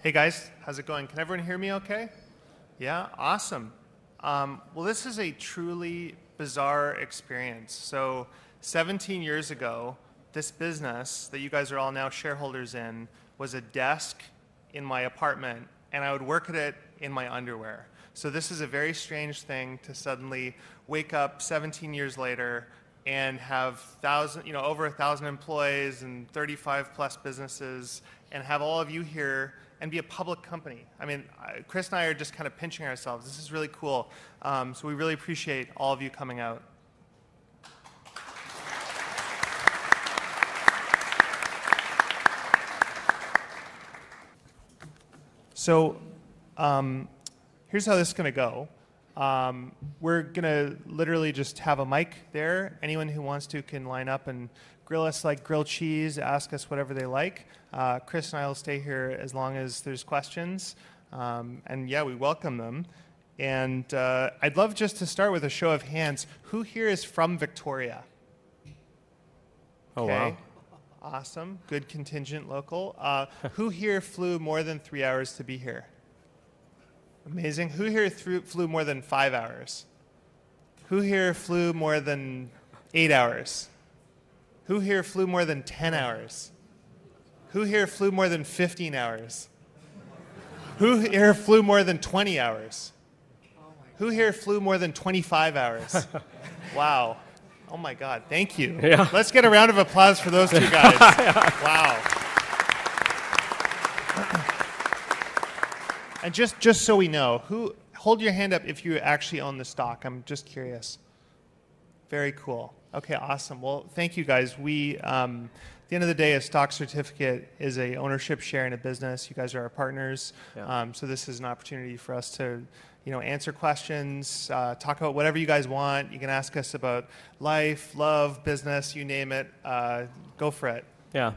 Hey guys, how's it going? Can everyone hear me okay? Yeah, awesome. Um, well, this is a truly bizarre experience. So, 17 years ago, this business that you guys are all now shareholders in was a desk in my apartment, and I would work at it in my underwear. So, this is a very strange thing to suddenly wake up 17 years later and have thousand, you know, over a thousand employees and 35 plus businesses, and have all of you here and be a public company. I mean, Chris and I are just kind of pinching ourselves. This is really cool. Um, so we really appreciate all of you coming out. So um, here's how this is going to go. Um, we're going to literally just have a mic there. Anyone who wants to can line up and grill us like grilled cheese, ask us whatever they like. Uh, Chris and I will stay here as long as there's questions. Um, and yeah, we welcome them. And uh, I'd love just to start with a show of hands. Who here is from Victoria? Oh, wow. Awesome. Good contingent local. Uh, who here flew more than three hours to be here? Amazing. Who here threw, flew more than five hours? Who here flew more than eight hours? Who here flew more than 10 hours? Who here flew more than 15 hours? Who here flew more than 20 hours? Who here flew more than 25 hours? wow. Oh my God. Thank you. Yeah. Let's get a round of applause for those two guys. wow. and just, just so we know, who hold your hand up if you actually own the stock. I'm just curious. Very cool. Okay, awesome. Well, thank you guys. We, um, at the end of the day, a stock certificate is a ownership share in a business. You guys are our partners, Yeah. um, so this is an opportunity for us to, you know, answer questions, uh, talk about whatever you guys want. You can ask us about life, love, business, you name it. Uh, go for it. Yeah.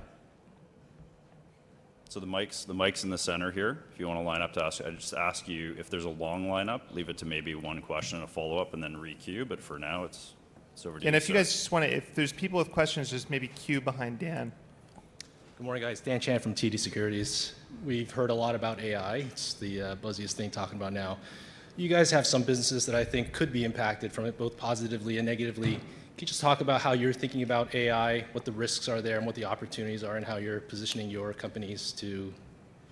So the mic's the mic's in the center here. If you want to line up to ask, I just ask you if there's a long lineup, leave it to maybe one question and a follow up, and then re-queue. But for now, it's it's over to And you. if you sir. guys just want to, if there's people with questions, just maybe queue behind Dan. Good morning, guys. Dan Chan from TD Securities. We've heard a lot about AI. It's the uh, buzziest thing talking about now. You guys have some businesses that I think could be impacted from it, both positively and negatively. Can you just talk about how you're thinking about AI, what the risks are there, and what the opportunities are, and how you're positioning your companies to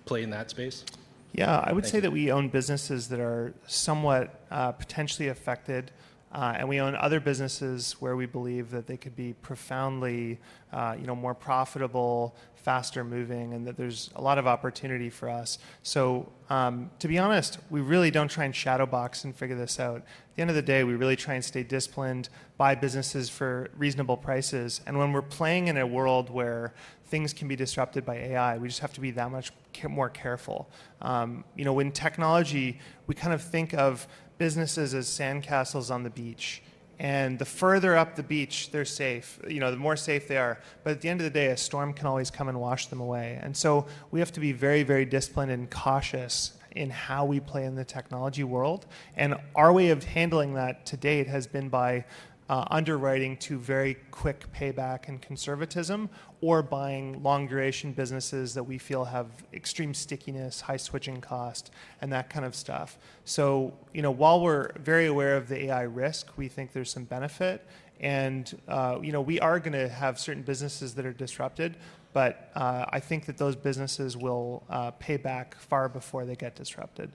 play in that space? Yeah, I would Thank say you. that we own businesses that are somewhat uh, potentially affected, uh, and we own other businesses where we believe that they could be profoundly, uh, you know, more profitable, faster moving, and that there's a lot of opportunity for us. So, um, to be honest, we really don't try and shadow box and figure this out. At the end of the day, we really try and stay disciplined, buy businesses for reasonable prices, and when we're playing in a world where things can be disrupted by AI. We just have to be that much more careful. Um, you know, in technology, we kind of think of businesses as sandcastles on the beach. And the further up the beach, they're safe. You know, the more safe they are. But at the end of the day, a storm can always come and wash them away. And so we have to be very, very disciplined and cautious in how we play in the technology world. And our way of handling that to date has been by uh, underwriting to very quick payback and conservatism, or buying long duration businesses that we feel have extreme stickiness, high switching cost, and that kind of stuff. So, you know, while we're very aware of the AI risk, we think there's some benefit. And, uh, you know, we are going to have certain businesses that are disrupted, but uh, I think that those businesses will uh, pay back far before they get disrupted.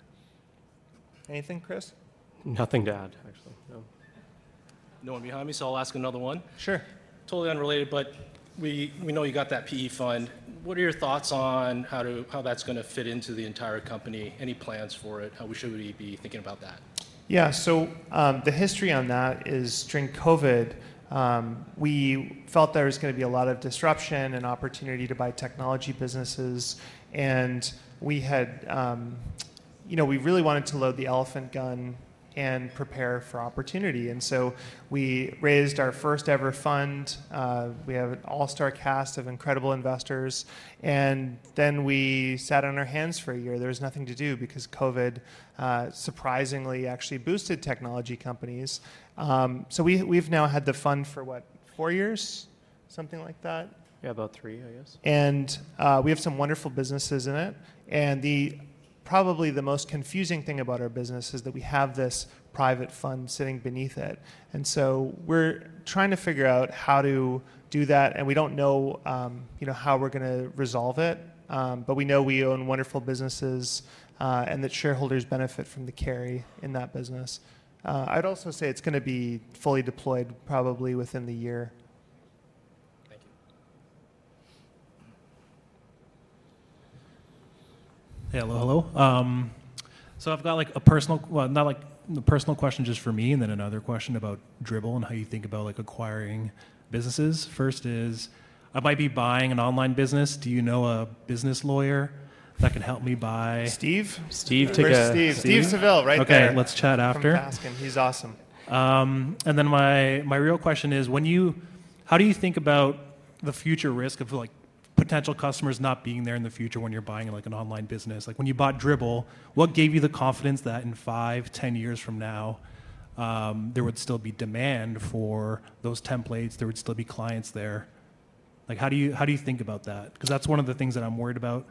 Anything, Chris? Nothing to add, actually. No. One behind me, so I'll ask another one. Sure. Totally unrelated, but we, we know you got that PE fund. What are your thoughts on how to how that's going to fit into the entire company? Any plans for it? How we should we be thinking about that? Yeah, so um, the history on that is during COVID, um, we felt there was going to be a lot of disruption and opportunity to buy technology businesses. And we had, um, you know, we really wanted to load the elephant gun and prepare for opportunity. And so we raised our first ever fund. Uh, we have an all star cast of incredible investors. And then we sat on our hands for a year. There was nothing to do because COVID uh, surprisingly actually boosted technology companies. Um, so we, we've now had the fund for what, four years? Something like that? Yeah, about three, I guess. and uh, we have some wonderful businesses in it. And the probably the most confusing thing about our business is that we have this private fund sitting beneath it. And so we're trying to figure out how to do that, and we don't know, um, you know, how we're going to resolve it. Um, but we know we own wonderful businesses, uh, and that shareholders benefit from the carry in that business. Uh, I'd also say it's going to be fully deployed probably within the year. Thank you. Hello, hello. Um, so I've got like a personal, well, not like the personal question just for me, and then another question about Dribbble and how you think about like acquiring businesses. First is, I might be buying an online business. Do you know a business lawyer that can help me buy? Steve? Steve, take Where's a Steve? Steve Seville, right okay, there. let's chat From after. Baskin. He's awesome. Um, and then my my real question is, when you, how do you think about the future risk of like potential customers not being there in the future when you're buying like an online business? Like when you bought Dribbble, what gave you the confidence that in five, ten years from now, um, there would still be demand for those templates? There would still be clients there. Like how do you how do you think about that? Because that's one of the things that I'm worried about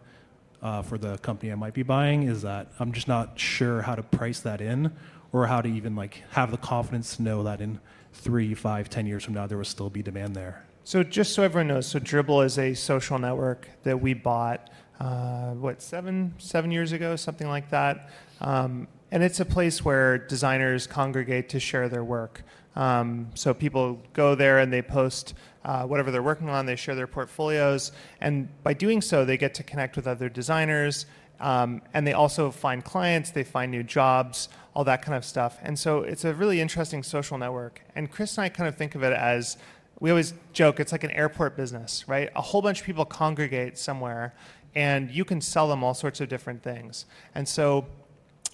uh, for the company I might be buying is that I'm just not sure how to price that in or how to even like have the confidence to know that in three, five, ten years from now there will still be demand there. So just so everyone knows, so Dribbble is a social network that we bought, uh, what seven seven years ago, something like that, um, and it's a place where designers congregate to share their work. Um, so people go there and they post uh, whatever they're working on. They share their portfolios, and by doing so, they get to connect with other designers. Um, and they also find clients, they find new jobs, all that kind of stuff. And so it's a really interesting social network. And Chris and I kind of think of it as we always joke it's like an airport business, right? A whole bunch of people congregate somewhere, and you can sell them all sorts of different things. And so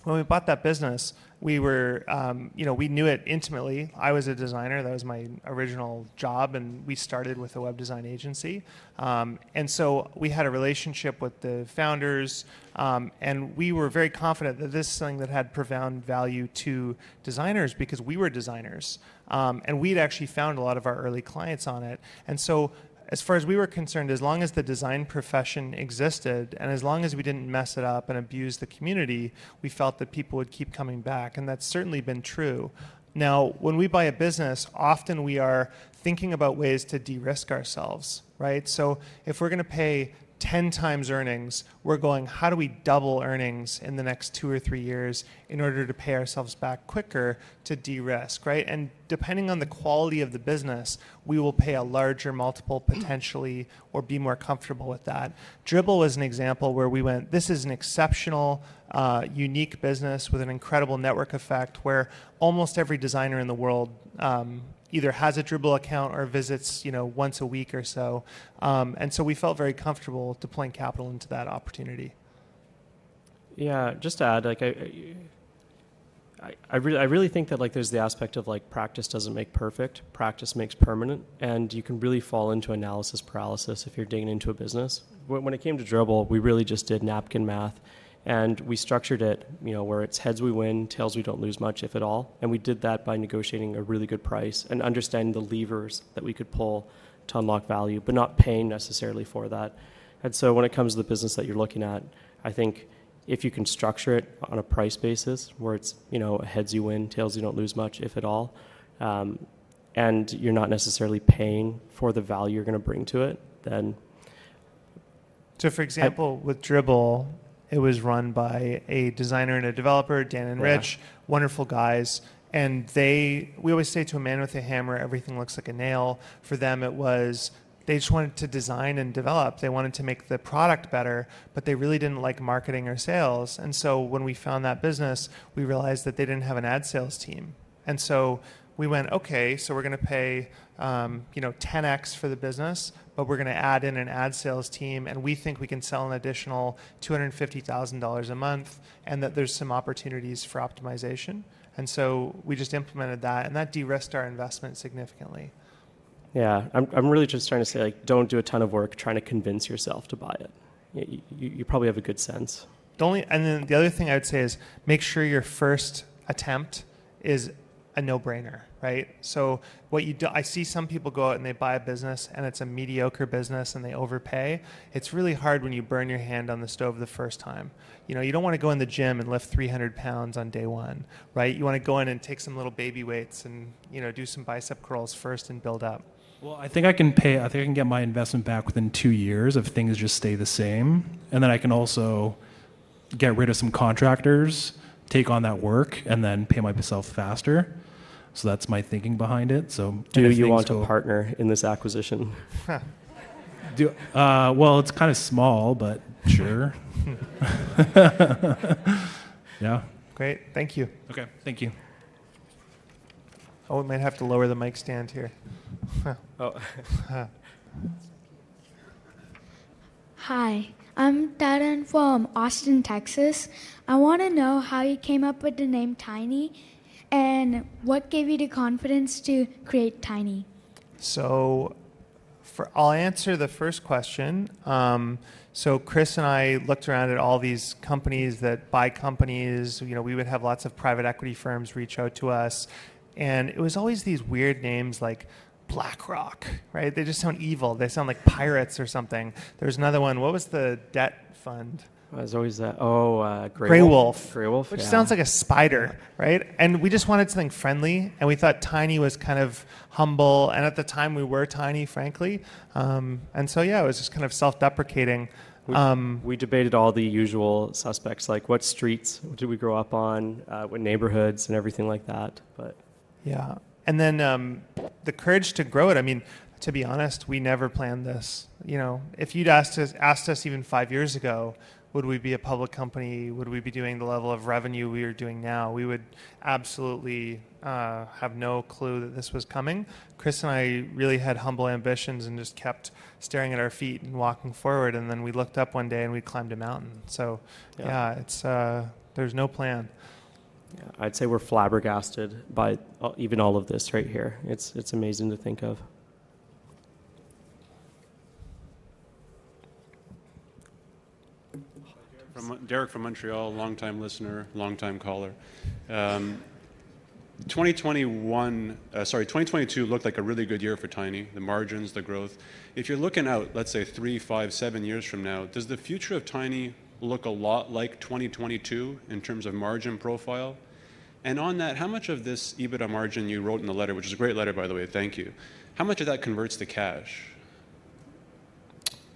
when we bought that business, we were, um, you know, we knew it intimately. I was a designer; that was my original job, and we started with a web design agency. Um, and so we had a relationship with the founders, um, and we were very confident that this is something that had profound value to designers because we were designers, um, and we'd actually found a lot of our early clients on it. And so as far as we were concerned, as long as the design profession existed and as long as we didn't mess it up and abuse the community, we felt that people would keep coming back. And that's certainly been true. Now, when we buy a business, often we are thinking about ways to de risk ourselves, right? So if we're going to pay 10 times earnings, we're going, how do we double earnings in the next two or three years in order to pay ourselves back quicker to de risk, right? And depending on the quality of the business, we will pay a larger multiple potentially or be more comfortable with that. Dribbble was an example where we went, this is an exceptional, uh, unique business with an incredible network effect where almost every designer in the world um, either has a Dribbble account or visits, you know, once a week or so. Um, and so we felt very comfortable deploying capital into that opportunity. Yeah, just to add, like I, I, I really, I really think that like there's the aspect of like practice doesn't make perfect, practice makes permanent, and you can really fall into analysis paralysis if you're digging into a business. When, when it came to Dribbble, we really just did napkin math, and we structured it, you know, where it's heads we win, tails we don't lose much, if at all, and we did that by negotiating a really good price and understanding the levers that we could pull to unlock value, but not paying necessarily for that. And so when it comes to the business that you're looking at, I think if you can structure it on a price basis where it's you know heads you win tails you don't lose much if at all um, and you're not necessarily paying for the value you're going to bring to it then So, for example, with Dribbble, it was run by a designer and a developer, Dan and Yeah. Rich, wonderful guys. And they, we always say to a man with a hammer, everything looks like a nail. For them, it was they just wanted to design and develop. They wanted to make the product better, but they really didn't like marketing or sales. And so when we found that business, we realized that they didn't have an ad sales team. And so we went, okay, so we're going to pay, um, you know, 10x for the business, but we're going to add in an ad sales team, and we think we can sell an additional $250,000 a month, and that there's some opportunities for optimization. And so we just implemented that, and that de-risked our investment significantly. yeah I'm, I'm really just trying to say like don't do a ton of work trying to convince yourself to buy it you, you, you probably have a good sense The only, and then the other thing I would say is make sure your first attempt is a no-brainer, right? So what you do, I see some people go out and they buy a business and it's a mediocre business and they overpay. It's really hard when you burn your hand on the stove the first time. You know, you don't want to go in the gym and lift 300 pounds on day one, right? You want to go in and take some little baby weights and you know do some bicep curls first and build up. Well, I think I can pay. I think I can get my investment back within two years if things just stay the same, and then I can also get rid of some contractors, take on that work, and then pay myself faster. So that's my thinking behind it. So Do you want to go- partner in this acquisition? Do, uh, well, it's kind of small, but sure. yeah. Great, thank you. Okay. Thank you. Oh, we might have to lower the mic stand here. Oh, Hi, I'm Darren from Austin, Texas. I want to know how you came up with the name Tiny and what gave you the confidence to create Tiny. So, for I'll answer the first question. Um, so Chris and I looked around at all these companies that buy companies. You know, we would have lots of private equity firms reach out to us, and it was always these weird names like BlackRock, right? They just sound evil. They sound like pirates or something. There's another one. What was the debt fund? there's always that. Oh, uh, Grey, Grey Wolf. Grey Wolf. Which yeah. sounds like a spider, right? And we just wanted something friendly, and we thought Tiny was kind of humble, and at the time we were tiny, frankly. Um, and so, yeah, it was just kind of self deprecating. We, Um, we debated all the usual suspects, like what streets did we grow up on, uh, what neighborhoods, and everything like that. But yeah. And then um, the courage to grow it. I mean, to be honest, we never planned this. You know, if you'd asked us, asked us even five years ago, would we be a public company? Would we be doing the level of revenue we are doing now? We would absolutely uh, have no clue that this was coming. Chris and I really had humble ambitions and just kept staring at our feet and walking forward. And then we looked up one day and we climbed a mountain. So, Yeah. yeah, it's uh, there's no plan. Yeah, I'd say we're flabbergasted by even all of this right here. It's it's amazing to think of. From, Derek from Montreal, longtime listener, longtime caller. Um, 2021, uh, sorry, 2022 looked like a really good year for Tiny. The margins, the growth. If you're looking out, let's say three, five, seven years from now, does the future of Tiny look a lot like 2022 in terms of margin profile? And on that, how much of this EBITDA margin you wrote in the letter, which is a great letter by the way, thank you. How much of that converts to cash?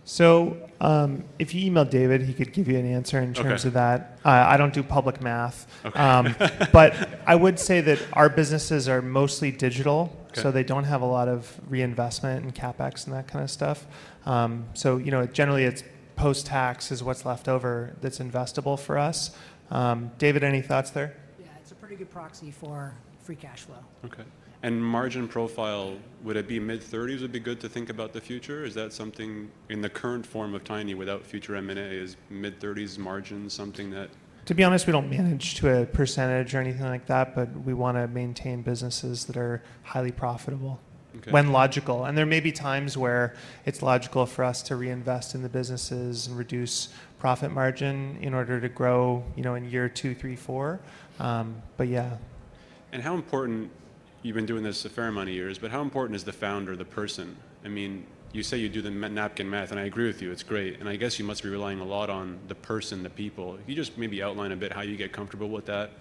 So, um, if you email David, he could give you an answer in terms Okay. of that. Uh, I don't do public math, Okay. um, but I would say that our businesses are mostly digital, so they don't have a lot of reinvestment and capex and that kind of stuff. Um, so, you know, generally it's post tax is what's left over that's investable for us. Um, David, any thoughts there? Yeah, it's a pretty good proxy for free cash flow. Okay. And margin profile, would it be mid 30s would be good to think about the future? Is that something in the current form of Tiny without future M&A is mid 30s margin something that To be honest, we don't manage to a percentage or anything like that, but we want to maintain businesses that are highly profitable. Okay. when logical. And there may be times where it's logical for us to reinvest in the businesses and reduce profit margin in order to grow, you know, in year two, three, four. Um, but yeah, And how important you've been doing this a fair amount of years, but how important is the founder, the person? I mean, you say you do the napkin math, and I agree with you. It's great, and I guess you must be relying a lot on the person, the people. Can you just maybe outline a bit how you get comfortable with that?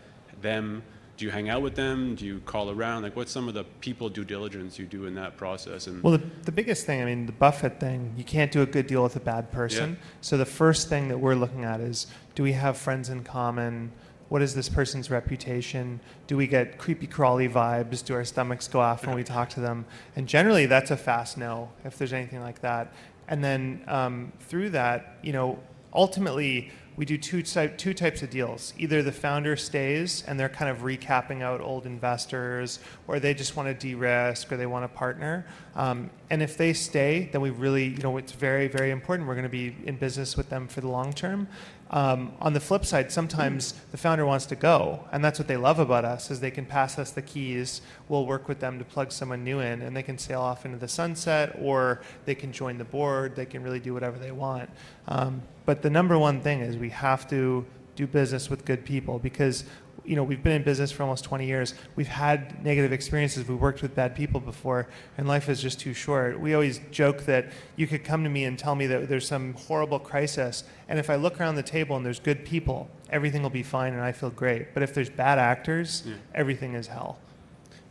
Them? Do you hang out with them? Do you call around? Like, what's some of the people due diligence you do in that process? And well, the, the biggest thing, I mean, the Buffett thing, you can't do a good deal with a bad person. Yeah. So the first thing that we're looking at is do we have friends in common? What is this person's reputation? Do we get creepy crawly vibes? Do our stomachs go off when we talk to them? And generally, that's a fast no if there's anything like that. And then um, through that, you know, ultimately, we do two, type, two types of deals. Either the founder stays and they're kind of recapping out old investors, or they just want to de-risk, or they want to partner. Um, and if they stay, then we really, you know, it's very, very important. We're going to be in business with them for the long term. Um, on the flip side, sometimes the founder wants to go, and that's what they love about us is they can pass us the keys. We'll work with them to plug someone new in, and they can sail off into the sunset, or they can join the board. They can really do whatever they want. Um, but the number one thing is we have to do business with good people because you know, we've been in business for almost 20 years. We've had negative experiences. We've worked with bad people before, and life is just too short. We always joke that you could come to me and tell me that there's some horrible crisis, and if I look around the table and there's good people, everything will be fine and I feel great. But if there's bad actors, Yeah. everything is hell.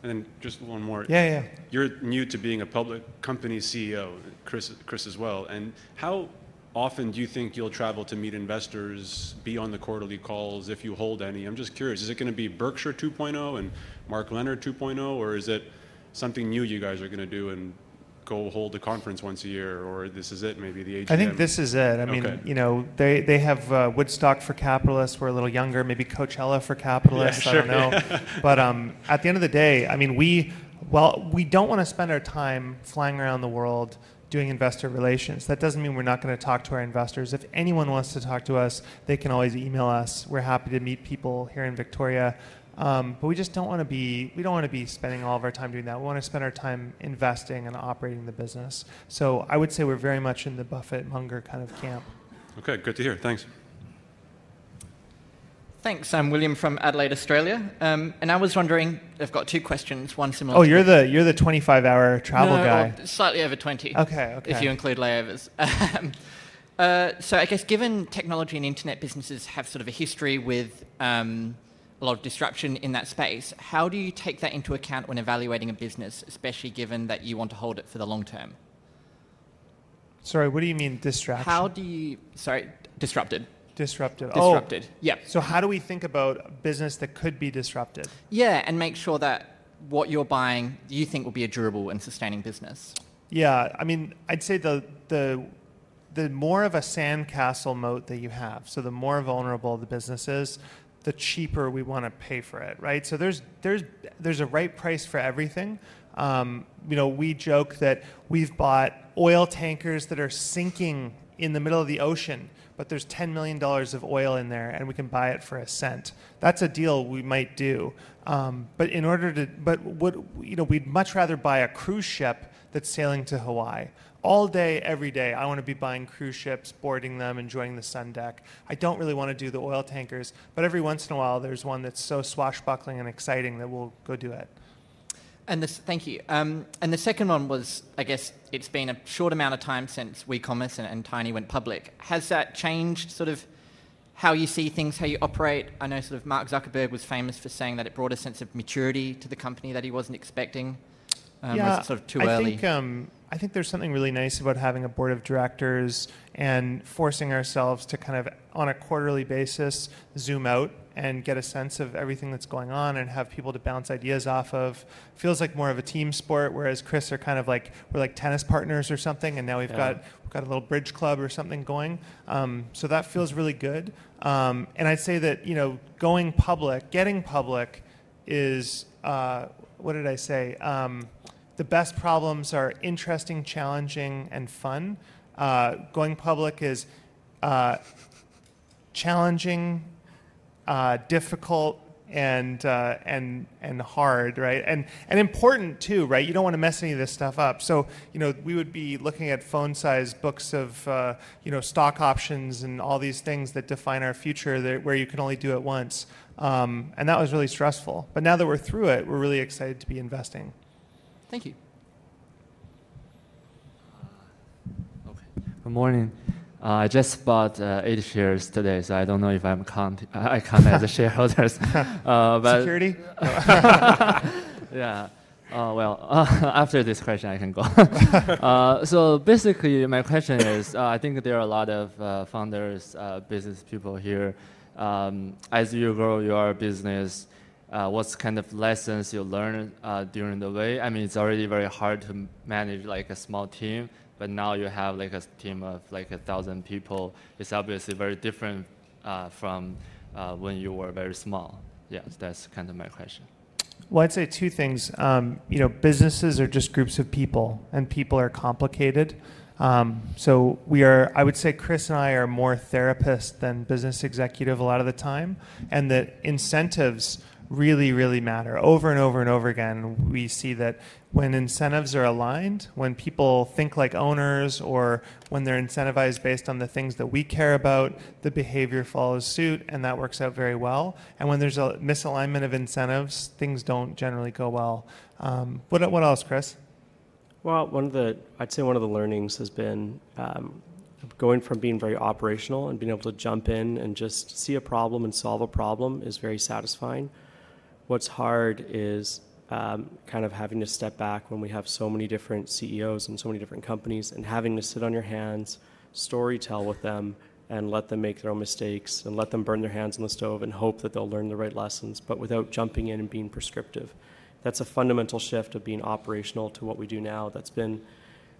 And then just one more. Yeah, yeah. You're new to being a public company CEO, Chris, Chris as well. And how often do you think you'll travel to meet investors, be on the quarterly calls, if you hold any? I'm just curious. Is it going to be Berkshire 2.0 and Mark Leonard 2.0, or is it something new you guys are going to do and go hold a conference once a year, or this is it, maybe the AGM? I think this is it. I mean, Okay. you know, they, they have uh, Woodstock for capitalists. We're a little younger, maybe Coachella for capitalists. I don't know. but um, at the end of the day, I mean, we, well, we don't want to spend our time flying around the world doing investor relations. That doesn't mean we're not going to talk to our investors. If anyone wants to talk to us, they can always email us. We're happy to meet people here in Victoria. Um, but we just don't want to be we don't want to be spending all of our time doing that. We want to spend our time investing and operating the business. So I would say we're very much in the Buffett Munger kind of camp. Okay, good to hear. Thanks. Thanks. I'm William from Adelaide, Australia. Um, and I was wondering, I've got two questions, one similar Oh, to you're the you're the 25 hour travel no, guy. Slightly over 20. Okay, okay. If you include layovers. Um, uh, so I guess given technology and internet businesses have sort of a history with um, a lot of disruption in that space, how do you take that into account when evaluating a business, especially given that you want to hold it for the long term? Sorry, what do you mean distraction? How do you, sorry, disrupted. Disrupted? Disrupted. Oh, Yeah. so how do we think about a business that could be disrupted? Yeah, and make sure that what you're buying you think will be a durable and sustaining business. Yeah, I mean, I'd say the the the more of a sandcastle moat that you have, so the more vulnerable the business is, the cheaper we want to pay for it, right? So there's there's there's a right price for everything. Um, you know, we joke that we've bought oil tankers that are sinking in the middle of the ocean, but there's $10 million of oil in there and we can buy it for a cent. That's a deal we might do. Um, but in order to, but what, you know, we'd much rather buy a cruise ship that's sailing to Hawaii. All day, every day, I want to be buying cruise ships, boarding them, enjoying the sun deck. I don't really want to do the oil tankers, but every once in a while, there's one that's so swashbuckling and exciting that we'll go do it. And this, thank you. Um, and the second one was, I guess, it's been a short amount of time since WeCommerce and, and Tiny went public. Has that changed sort of how you see things, how you operate? I know sort of Mark Zuckerberg was famous for saying that it brought a sense of maturity to the company that he wasn't expecting. Um, yeah, sort of too I early? think um, I think there's something really nice about having a board of directors and forcing ourselves to kind of on a quarterly basis zoom out and get a sense of everything that's going on and have people to bounce ideas off of. Feels like more of a team sport, whereas Chris are kind of like we're like tennis partners or something, and now we've Yeah. got we've got a little bridge club or something going. Um, so that feels really good. Um, and I'd say that you know going public, getting public, is uh, what did I say? Um, the best problems are interesting, challenging, and fun. Uh, going public is uh, challenging, uh, difficult, and uh, and and hard, right? And and important too, right? You don't want to mess any of this stuff up. So you know, we would be looking at phone-sized books of uh, you know stock options and all these things that define our future, that, where you can only do it once. Um, and that was really stressful. But now that we're through it, we're really excited to be investing. Thank you. Good morning. Uh, I just bought uh, eight shares today, so I don't know if I'm count. I count as a shareholders. Uh, but Security. yeah. Uh, well, after this question, I can go. uh, so basically, my question is: uh, I think there are a lot of uh, founders, uh, business people here. Um, as you grow your business, uh, what's kind of lessons you learn uh, during the way? I mean, it's already very hard to manage like a small team, but now you have like a team of like a thousand people. It's obviously very different uh, from uh, when you were very small. Yeah, that's kind of my question. Well, I'd say two things. Um, you know, businesses are just groups of people, and people are complicated. Um, so we are. I would say Chris and I are more therapist than business executive a lot of the time, and that incentives really, really matter. Over and over and over again, we see that when incentives are aligned, when people think like owners, or when they're incentivized based on the things that we care about, the behavior follows suit, and that works out very well. And when there's a misalignment of incentives, things don't generally go well. Um, what, what else, Chris? Well, one of the, I'd say one of the learnings has been um, going from being very operational and being able to jump in and just see a problem and solve a problem is very satisfying. What's hard is um, kind of having to step back when we have so many different CEOs and so many different companies and having to sit on your hands, story tell with them, and let them make their own mistakes and let them burn their hands on the stove and hope that they'll learn the right lessons, but without jumping in and being prescriptive. That's a fundamental shift of being operational to what we do now. That's been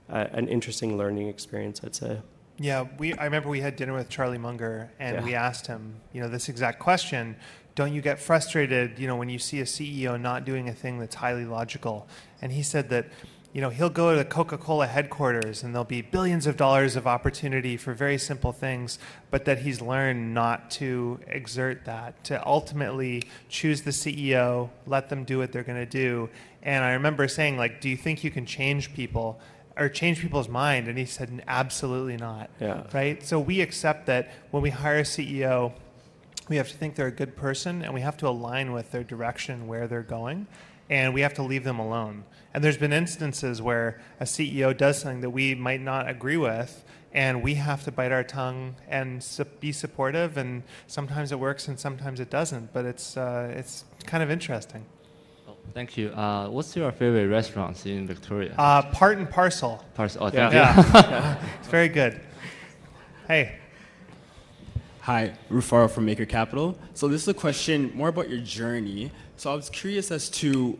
uh, an interesting learning experience, I'd say. Yeah, we. I remember we had dinner with Charlie Munger, and Yeah. we asked him, you know, this exact question: Don't you get frustrated, you know, when you see a CEO not doing a thing that's highly logical? And he said that, you know, he'll go to the Coca-Cola headquarters, and there'll be billions of dollars of opportunity for very simple things, but that he's learned not to exert that, to ultimately choose the CEO, let them do what they're going to do. And I remember saying, like, do you think you can change people? or change people's mind and he said absolutely not Yeah. right so we accept that when we hire a ceo we have to think they're a good person and we have to align with their direction where they're going and we have to leave them alone and there's been instances where a ceo does something that we might not agree with and we have to bite our tongue and be supportive and sometimes it works and sometimes it doesn't but it's uh, it's kind of interesting Thank you. Uh, what's your favorite restaurants in Victoria? uh, part and parcel Pars- oh, yeah. yeah it's very good hey Hi, Rufaro from Maker Capital. So this is a question more about your journey. So I was curious as to,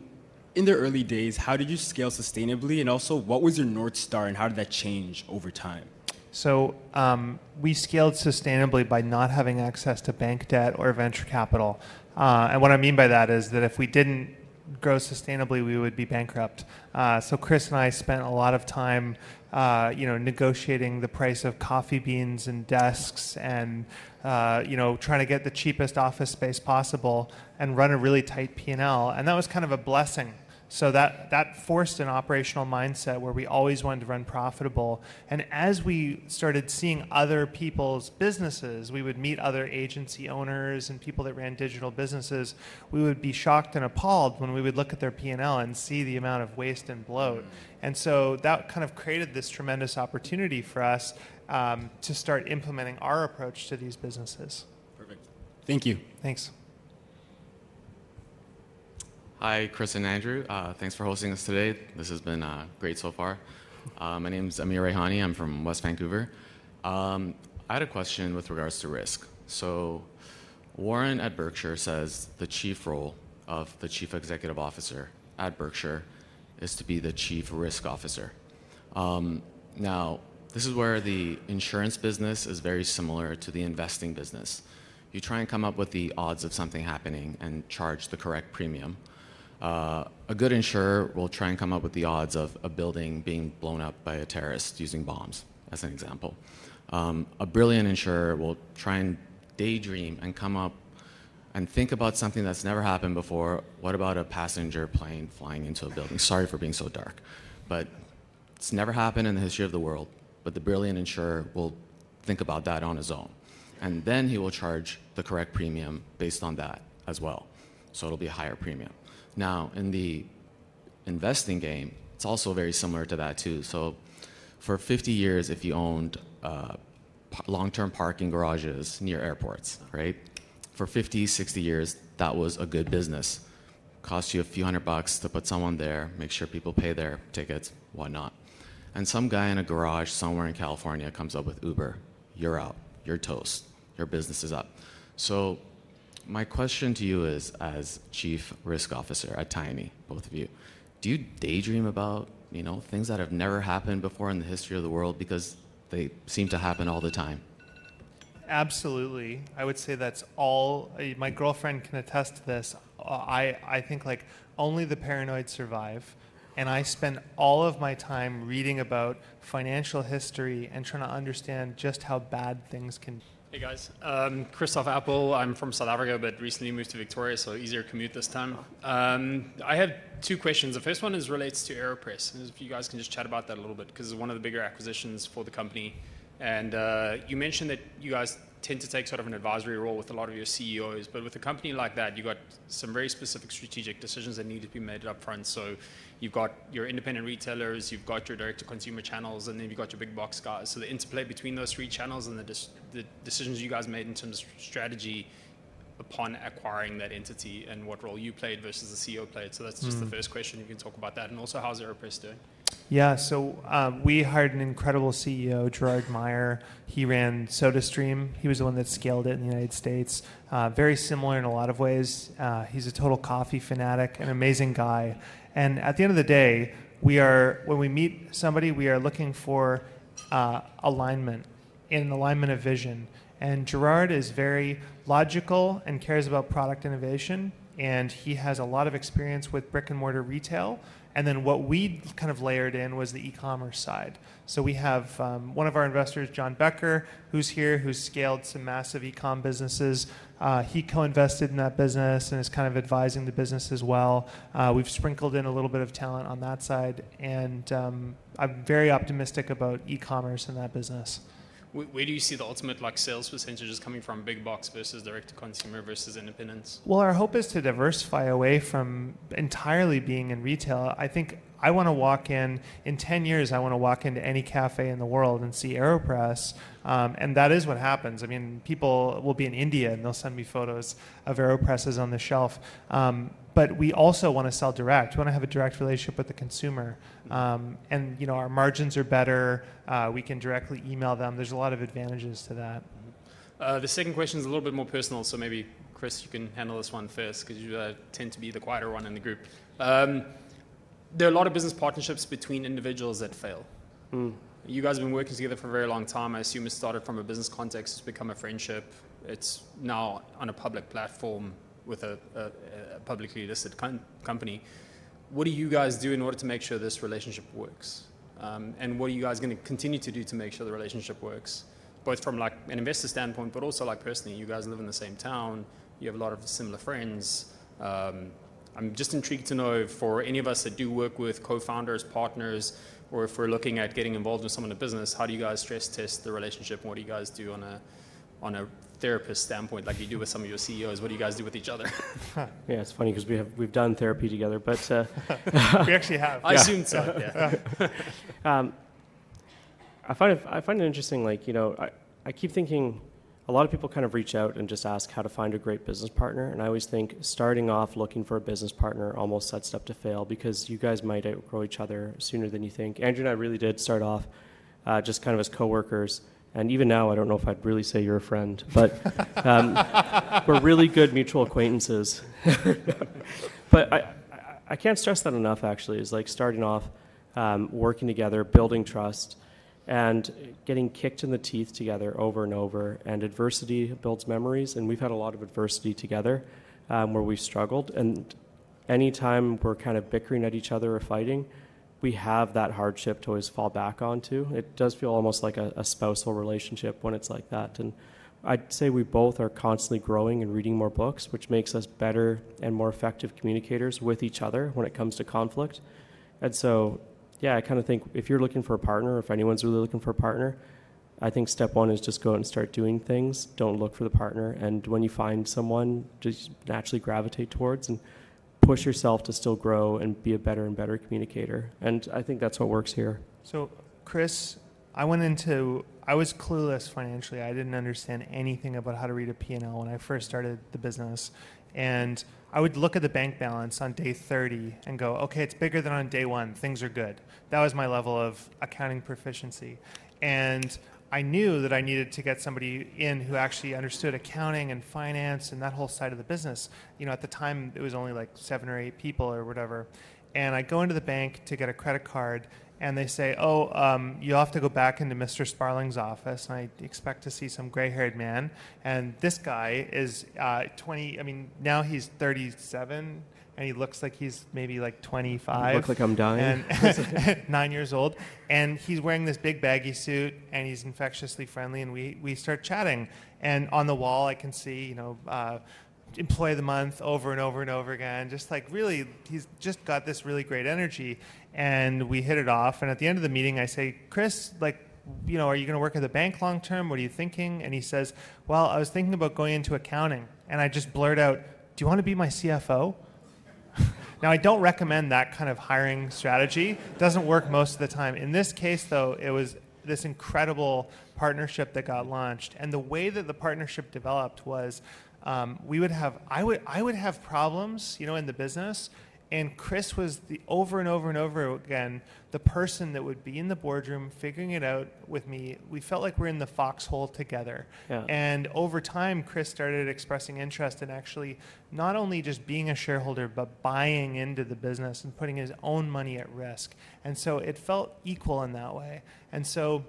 in the early days, how did you scale sustainably, and also what was your north star, and how did that change over time? So um, we scaled sustainably by not having access to bank debt or venture capital. Uh, and what I mean by that is that if we didn't grow sustainably, we would be bankrupt. Uh, so Chris and I spent a lot of time, uh, you know, negotiating the price of coffee beans and desks, and uh, you know, trying to get the cheapest office space possible and run a really tight P and L. And that was kind of a blessing so that, that forced an operational mindset where we always wanted to run profitable. And as we started seeing other people's businesses, we would meet other agency owners and people that ran digital businesses. We would be shocked and appalled when we would look at their P&L and see the amount of waste and bloat. And so that kind of created this tremendous opportunity for us um, to start implementing our approach to these businesses. Perfect. Thank you. Thanks. Hi, Chris and Andrew. Uh, thanks for hosting us today. This has been uh, great so far. Uh, my name is Amir Rehani. I'm from West Vancouver. Um, I had a question with regards to risk. So, Warren at Berkshire says the chief role of the chief executive officer at Berkshire is to be the chief risk officer. Um, now, this is where the insurance business is very similar to the investing business. You try and come up with the odds of something happening and charge the correct premium. Uh, a good insurer will try and come up with the odds of a building being blown up by a terrorist using bombs, as an example. Um, a brilliant insurer will try and daydream and come up and think about something that's never happened before. What about a passenger plane flying into a building? Sorry for being so dark, but it's never happened in the history of the world. But the brilliant insurer will think about that on his own. And then he will charge the correct premium based on that as well. So it'll be a higher premium. Now, in the investing game, it's also very similar to that too. So for 50 years, if you owned uh, long-term parking garages near airports, right? For 50, 60 years, that was a good business. Cost you a few hundred bucks to put someone there, make sure people pay their tickets, whatnot. And some guy in a garage somewhere in California comes up with Uber. You're out. You're toast. Your business is up. So my question to you is, as chief risk officer at Tiny, both of you, do you daydream about you know things that have never happened before in the history of the world because they seem to happen all the time? Absolutely. I would say that's all. uh, My girlfriend can attest to this. Uh, I, I think like only the paranoid survive. And I spend all of my time reading about financial history and trying to understand just how bad things can Hey guys, um, Christoph Apple. I'm from South Africa, but recently moved to Victoria, so easier commute this time. Um, I have two questions. The first one is relates to Aeropress. If you guys can just chat about that a little bit, because it's one of the bigger acquisitions for the company. And uh, you mentioned that you guys tend to take sort of an advisory role with a lot of your CEOs, but with a company like that, you've got some very specific strategic decisions that need to be made up front. So you've got your independent retailers, you've got your direct-to-consumer channels, and then you've got your big box guys. So the interplay between those three channels and the, dis- the decisions you guys made in terms of strategy upon acquiring that entity and what role you played versus the CEO played. So that's just the Mm. first question. You can talk about that, and also how's Aeropress doing? Yeah, so um, we hired an incredible CEO, Gerard Meyer. He ran SodaStream. He was the one that scaled it in the United States. Uh, very similar in a lot of ways. Uh, he's a total coffee fanatic, an amazing guy. And at the end of the day, we are when we meet somebody, we are looking for uh, alignment, in alignment of vision. And Gerard is very logical and cares about product innovation. And he has a lot of experience with brick and mortar retail. And then what we kind of layered in was the e-commerce side. So we have um, one of our investors, John Becker, who's here, who's scaled some massive e-com businesses. Uh, he co-invested in that business and is kind of advising the business as well. Uh, we've sprinkled in a little bit of talent on that side, and um, I'm very optimistic about e-commerce in that business. Where, do you see the ultimate like sales percentages coming from big box versus direct to consumer versus independents? Well, our hope is to diversify away from entirely being in retail. I think I want to walk in, in 10 years, I want to walk into any cafe in the world and see AeroPress. Um, and that is what happens. I mean, people will be in India and they'll send me photos of AeroPresses on the shelf. Um, but we also want to sell direct. We want to have a direct relationship with the consumer. Um, and, you know, our margins are better. Uh, we can directly email them. There's a lot of advantages to that. Uh, the second question is a little bit more personal, so maybe Chris, you can handle this one first because you uh, tend to be the quieter one in the group. Um, there are a lot of business partnerships between individuals that fail. You guys have been working together for a very long time. I assume it started from a business context, it's become a friendship. It's now on a public platform with a, a, a publicly listed com- company. What do you guys do in order to make sure this relationship works? Um, and what are you guys going to continue to do to make sure the relationship works? Both from like an investor standpoint, but also like personally, you guys live in the same town. You have a lot of similar friends. Um, I'm just intrigued to know for any of us that do work with co-founders, partners, or if we're looking at getting involved with someone in business, how do you guys stress test the relationship? And what do you guys do on a on a therapist standpoint, like you do with some of your CEOs? What do you guys do with each other? Yeah, it's funny because we have we've done therapy together, but uh, We actually have. I Yeah. assumed so. Yeah. um, I find it I find it interesting. Like you know, I, I keep thinking a lot of people kind of reach out and just ask how to find a great business partner, and I always think starting off looking for a business partner almost sets up to fail because you guys might outgrow each other sooner than you think. Andrew and I really did start off uh, just kind of as coworkers. And even now, I don't know if I'd really say you're a friend, but um, we're really good mutual acquaintances. but I, I, I can't stress that enough, actually, is like starting off, um, working together, building trust, and getting kicked in the teeth together over and over. And adversity builds memories, and we've had a lot of adversity together um, where we've struggled. And anytime we're kind of bickering at each other or fighting, we have that hardship to always fall back onto. It does feel almost like a, a spousal relationship when it's like that. And I'd say we both are constantly growing and reading more books, which makes us better and more effective communicators with each other when it comes to conflict. And so, yeah, I kind of think if you're looking for a partner, if anyone's really looking for a partner, I think step one is just go out and start doing things. Don't look for the partner. And when you find someone, just naturally gravitate towards and push yourself to still grow and be a better and better communicator. And I think that's what works here. So, Chris, I went into I was clueless financially. I didn't understand anything about how to read a P&L when I first started the business. And I would look at the bank balance on day 30 and go, "Okay, it's bigger than on day 1. Things are good." That was my level of accounting proficiency. And I knew that I needed to get somebody in who actually understood accounting and finance and that whole side of the business. You know, at the time it was only like 7 or 8 people or whatever. And I go into the bank to get a credit card and they say, "Oh, um, you'll have to go back into Mr. Sparling's office." And I expect to see some gray-haired man, and this guy is uh, 20. I mean, now he's 37, and he looks like he's maybe like 25. look like I'm dying. And nine years old, and he's wearing this big baggy suit, and he's infectiously friendly, and we we start chatting, and on the wall I can see, you know. Uh, employee of the month over and over and over again. Just like really, he's just got this really great energy, and we hit it off. And at the end of the meeting, I say, Chris, like, you know, are you going to work at the bank long term? What are you thinking? And he says, Well, I was thinking about going into accounting. And I just blurt out, Do you want to be my CFO? now, I don't recommend that kind of hiring strategy. It doesn't work most of the time. In this case, though, it was this incredible partnership that got launched. And the way that the partnership developed was um, we would have I would I would have problems, you know, in the business, and Chris was the over and over and over again the person that would be in the boardroom figuring it out with me. We felt like we're in the foxhole together. Yeah. And over time, Chris started expressing interest in actually not only just being a shareholder, but buying into the business and putting his own money at risk. And so it felt equal in that way. And so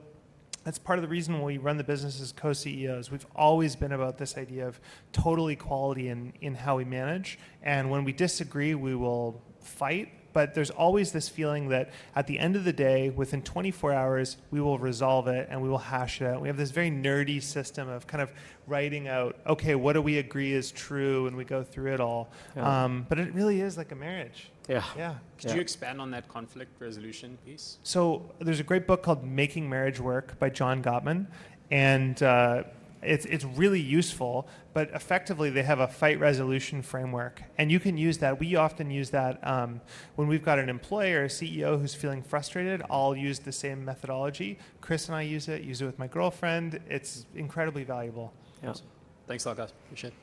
that's part of the reason we run the business as co-CEOs. We've always been about this idea of total equality in, in how we manage. And when we disagree, we will fight. But there's always this feeling that at the end of the day, within 24 hours, we will resolve it and we will hash it out. We have this very nerdy system of kind of writing out, okay, what do we agree is true, and we go through it all. Yeah. Um, but it really is like a marriage. Yeah. Yeah. Could you expand on that conflict resolution piece? So there's a great book called Making Marriage Work by John Gottman, and uh, it's it's really useful. But effectively, they have a fight resolution framework, and you can use that. We often use that um, when we've got an employee or a CEO who's feeling frustrated. I'll use the same methodology. Chris and I use it. Use it with my girlfriend. It's incredibly valuable. Yeah. Thanks a lot, guys. Appreciate it.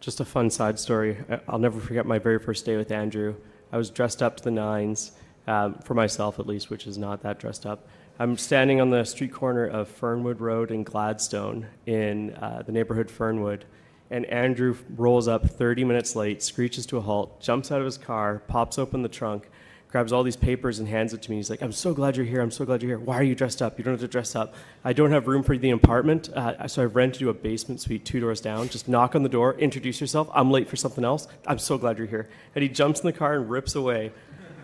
Just a fun side story. I'll never forget my very first day with Andrew. I was dressed up to the nines, um, for myself at least, which is not that dressed up. I'm standing on the street corner of Fernwood Road and Gladstone in uh, the neighborhood Fernwood, and Andrew rolls up 30 minutes late, screeches to a halt, jumps out of his car, pops open the trunk, grabs all these papers and hands it to me. He's like, I'm so glad you're here. I'm so glad you're here. Why are you dressed up? You don't have to dress up. I don't have room for the apartment, uh, so I've rented you a basement suite two doors down. Just knock on the door, introduce yourself. I'm late for something else. I'm so glad you're here. And he jumps in the car and rips away.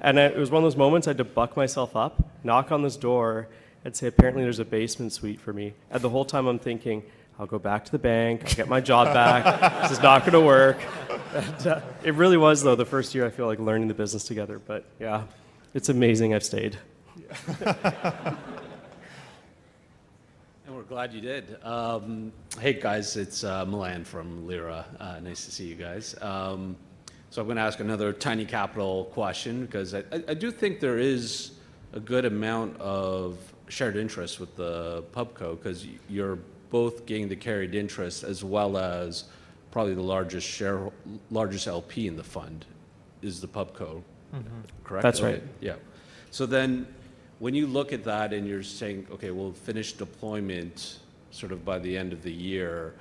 And I, it was one of those moments I had to buck myself up, knock on this door, and say, apparently there's a basement suite for me. And the whole time I'm thinking, I'll go back to the bank, I'll get my job back. this is not going to work. And, uh, it really was, though, the first year I feel like learning the business together. But yeah, it's amazing I've stayed. And we're glad you did. Um, hey guys, it's uh, Milan from Lyra. Uh, nice to see you guys. Um, so I'm going to ask another tiny capital question because I, I, I do think there is a good amount of shared interest with the pubco because you're both getting the carried interest as well as probably the largest share, largest LP in the fund is the pubco, mm-hmm. correct? That's Okay, right. Yeah. So then, when you look at that and you're saying, okay, we'll finish deployment sort of by the end of the year,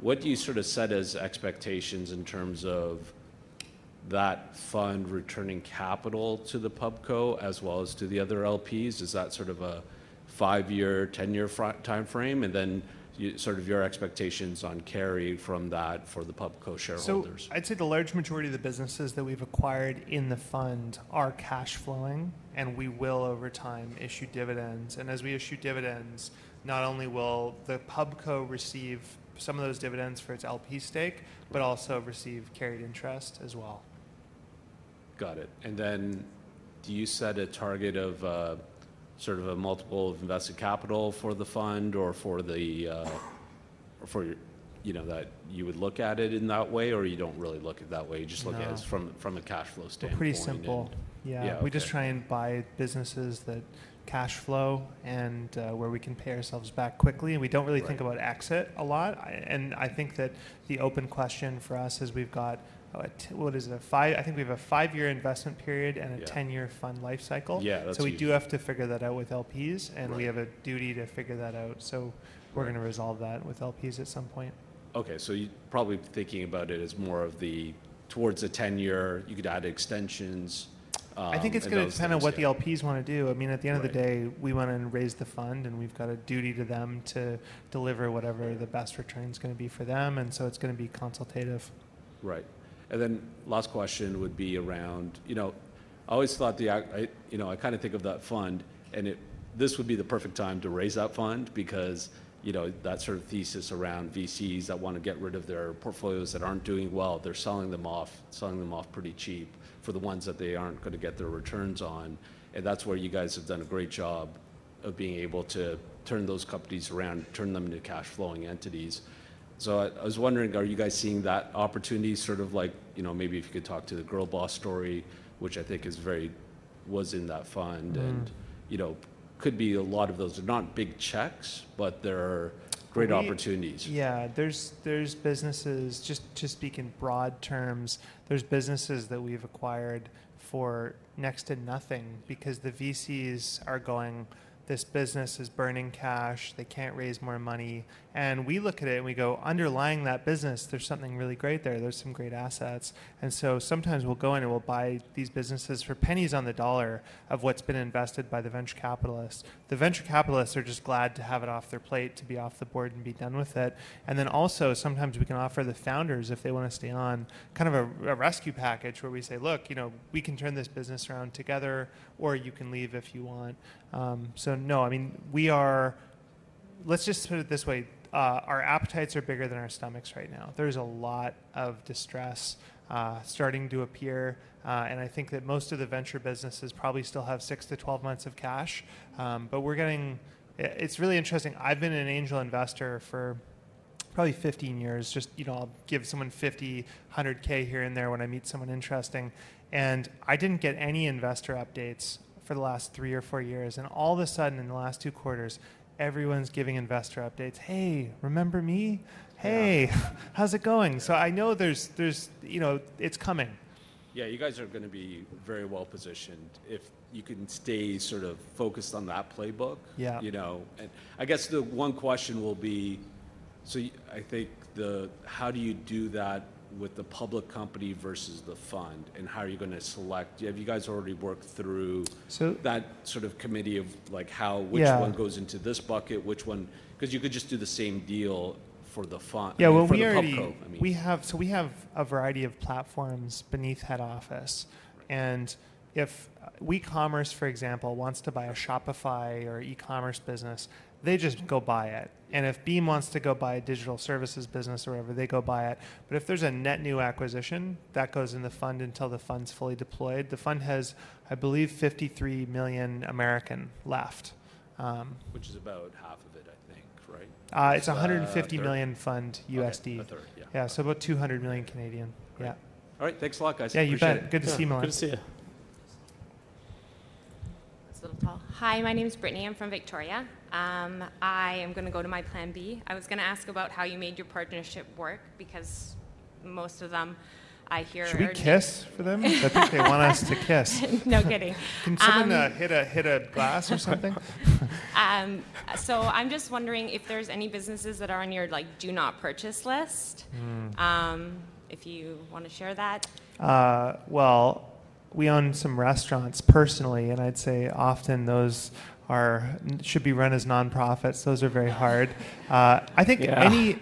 what do you sort of set as expectations in terms of that fund returning capital to the pubco as well as to the other LPs? Is that sort of a five-year, 10-year fr- timeframe? And then you, sort of your expectations on carry from that for the pubco shareholders? So I'd say the large majority of the businesses that we've acquired in the fund are cash flowing, and we will over time issue dividends. And as we issue dividends, not only will the pubco receive some of those dividends for its LP stake, but also receive carried interest as well. Got it. And then, do you set a target of uh, sort of a multiple of invested capital for the fund or for the, uh, or for, your- you know, that you would look at it in that way, or you don't really look at it that way? You just look at it No. from, from a cash flow We're standpoint? pretty simple. and- Yeah, we just okay. try and buy businesses that cash flow and uh, where we can pay ourselves back quickly. And we don't really think about exit a lot. I, and I think that the open question for us is we've got t- what is it? A five? I think we have a five-year investment period and a Yeah. ten-year fund life cycle. Yeah, that's so we do have to figure that out with LPs, and we have a duty to figure that out. So we're Right. going to resolve that with LPs at some point. Okay, so you're probably thinking about it as more of the, towards a 10-year, you could add extensions I think um, it's going to depend on what yeah. the LPs want to do. I mean, at the end of the day, we want to raise the fund, and we've got a duty to them to deliver whatever the best return is going to be for them, and so it's going to be consultative. Right. And then last question would be around, you know, I always thought the, I, you know, I kind of think of that fund and it, this would be the perfect time to raise that fund because, you know, that sort of thesis around VCs that want to get rid of their portfolios that aren't doing well, they're selling them off, selling them off pretty cheap for the ones that they aren't going to get their returns on. And that's where you guys have done a great job of being able to turn those companies around, turn them into cash flowing entities. So I, I was wondering, are you guys seeing that opportunity, sort of like, you know, maybe if you could talk to the Girlboss story, which I think is very, was in that fund, mm-hmm. and you know, could be a lot of those. They're not big checks, but they're great We- opportunities. Yeah, there's there's businesses just to speak in broad terms. There's businesses that we've acquired for next to nothing because the VCs are going. This business is burning cash. They can't raise more money, and we look at it and we go, underlying that business, there's something really great there. There's some great assets, and so sometimes we'll go in and we'll buy these businesses for pennies on the dollar of what's been invested by the venture capitalists. The venture capitalists are just glad to have it off their plate, to be off the board and be done with it. And then also sometimes we can offer the founders, if they want to stay on, kind of a, a rescue package where we say, look, you know, we can turn this business around together, or you can leave if you want. Um, so no, I mean we are. Let's just put it this way: uh, our appetites are bigger than our stomachs right now. There's a lot of distress uh, starting to appear, uh, and I think that most of the venture businesses probably still have six to 12 months of cash. Um, but we're getting, it's really interesting. I've been an angel investor for probably 15 years. Just, you know, I'll give someone 50, 100K here and there when I meet someone interesting. And I didn't get any investor updates for the last three or four years. And all of a sudden, in the last two quarters, everyone's giving investor updates. Hey, remember me? Hey, how's it going? So I know there's, there's, you know, it's coming. Yeah, you guys are going to be very well positioned if you can stay sort of focused on that playbook. Yeah. You know, and I guess the one question will be, so I think the how do you do that with the public company versus the fund, and how are you going to select? Have you guys already worked through So- that sort of committee of like how which Yeah. one goes into this bucket, which one? Because you could just do the same deal for the fund. I Yeah, mean, well, for we the already pubco, I mean. we have so we have a variety of platforms beneath head office, and if uh, WeCommerce, for example, wants to buy a Shopify or e-commerce business, they just go buy it. And if Beam wants to go buy a digital services business or whatever, they go buy it. But if there's a net new acquisition, that goes in the fund until the fund's fully deployed. The fund has, I believe, 53 million American left. Um, which is about half of it, I think, right? uh, it's a Uh, million fund Okay, USD. a third, yeah. Yeah, so about 200 million Canadian. Yeah. All right, thanks a lot, guys. Yeah, you bet. it. Good to see you, Milan. Good to see you. It's a little tall. Hi, my name is Brittany. I'm from Victoria. Um, I am going to go to my plan B. I was going to ask about how you made your partnership work because most of them I hear. Should we are- kiss for them? I think they want us to kiss. no kidding. Can someone Um, uh, hit a hit a glass or something? Um, so I'm just wondering if there's any businesses that are on your like do not purchase list. Hmm. Um, if you want to share that. Uh, well, we own some restaurants personally, and I'd say often those are should be run as nonprofits. Those are very hard. Uh, I think Yeah. any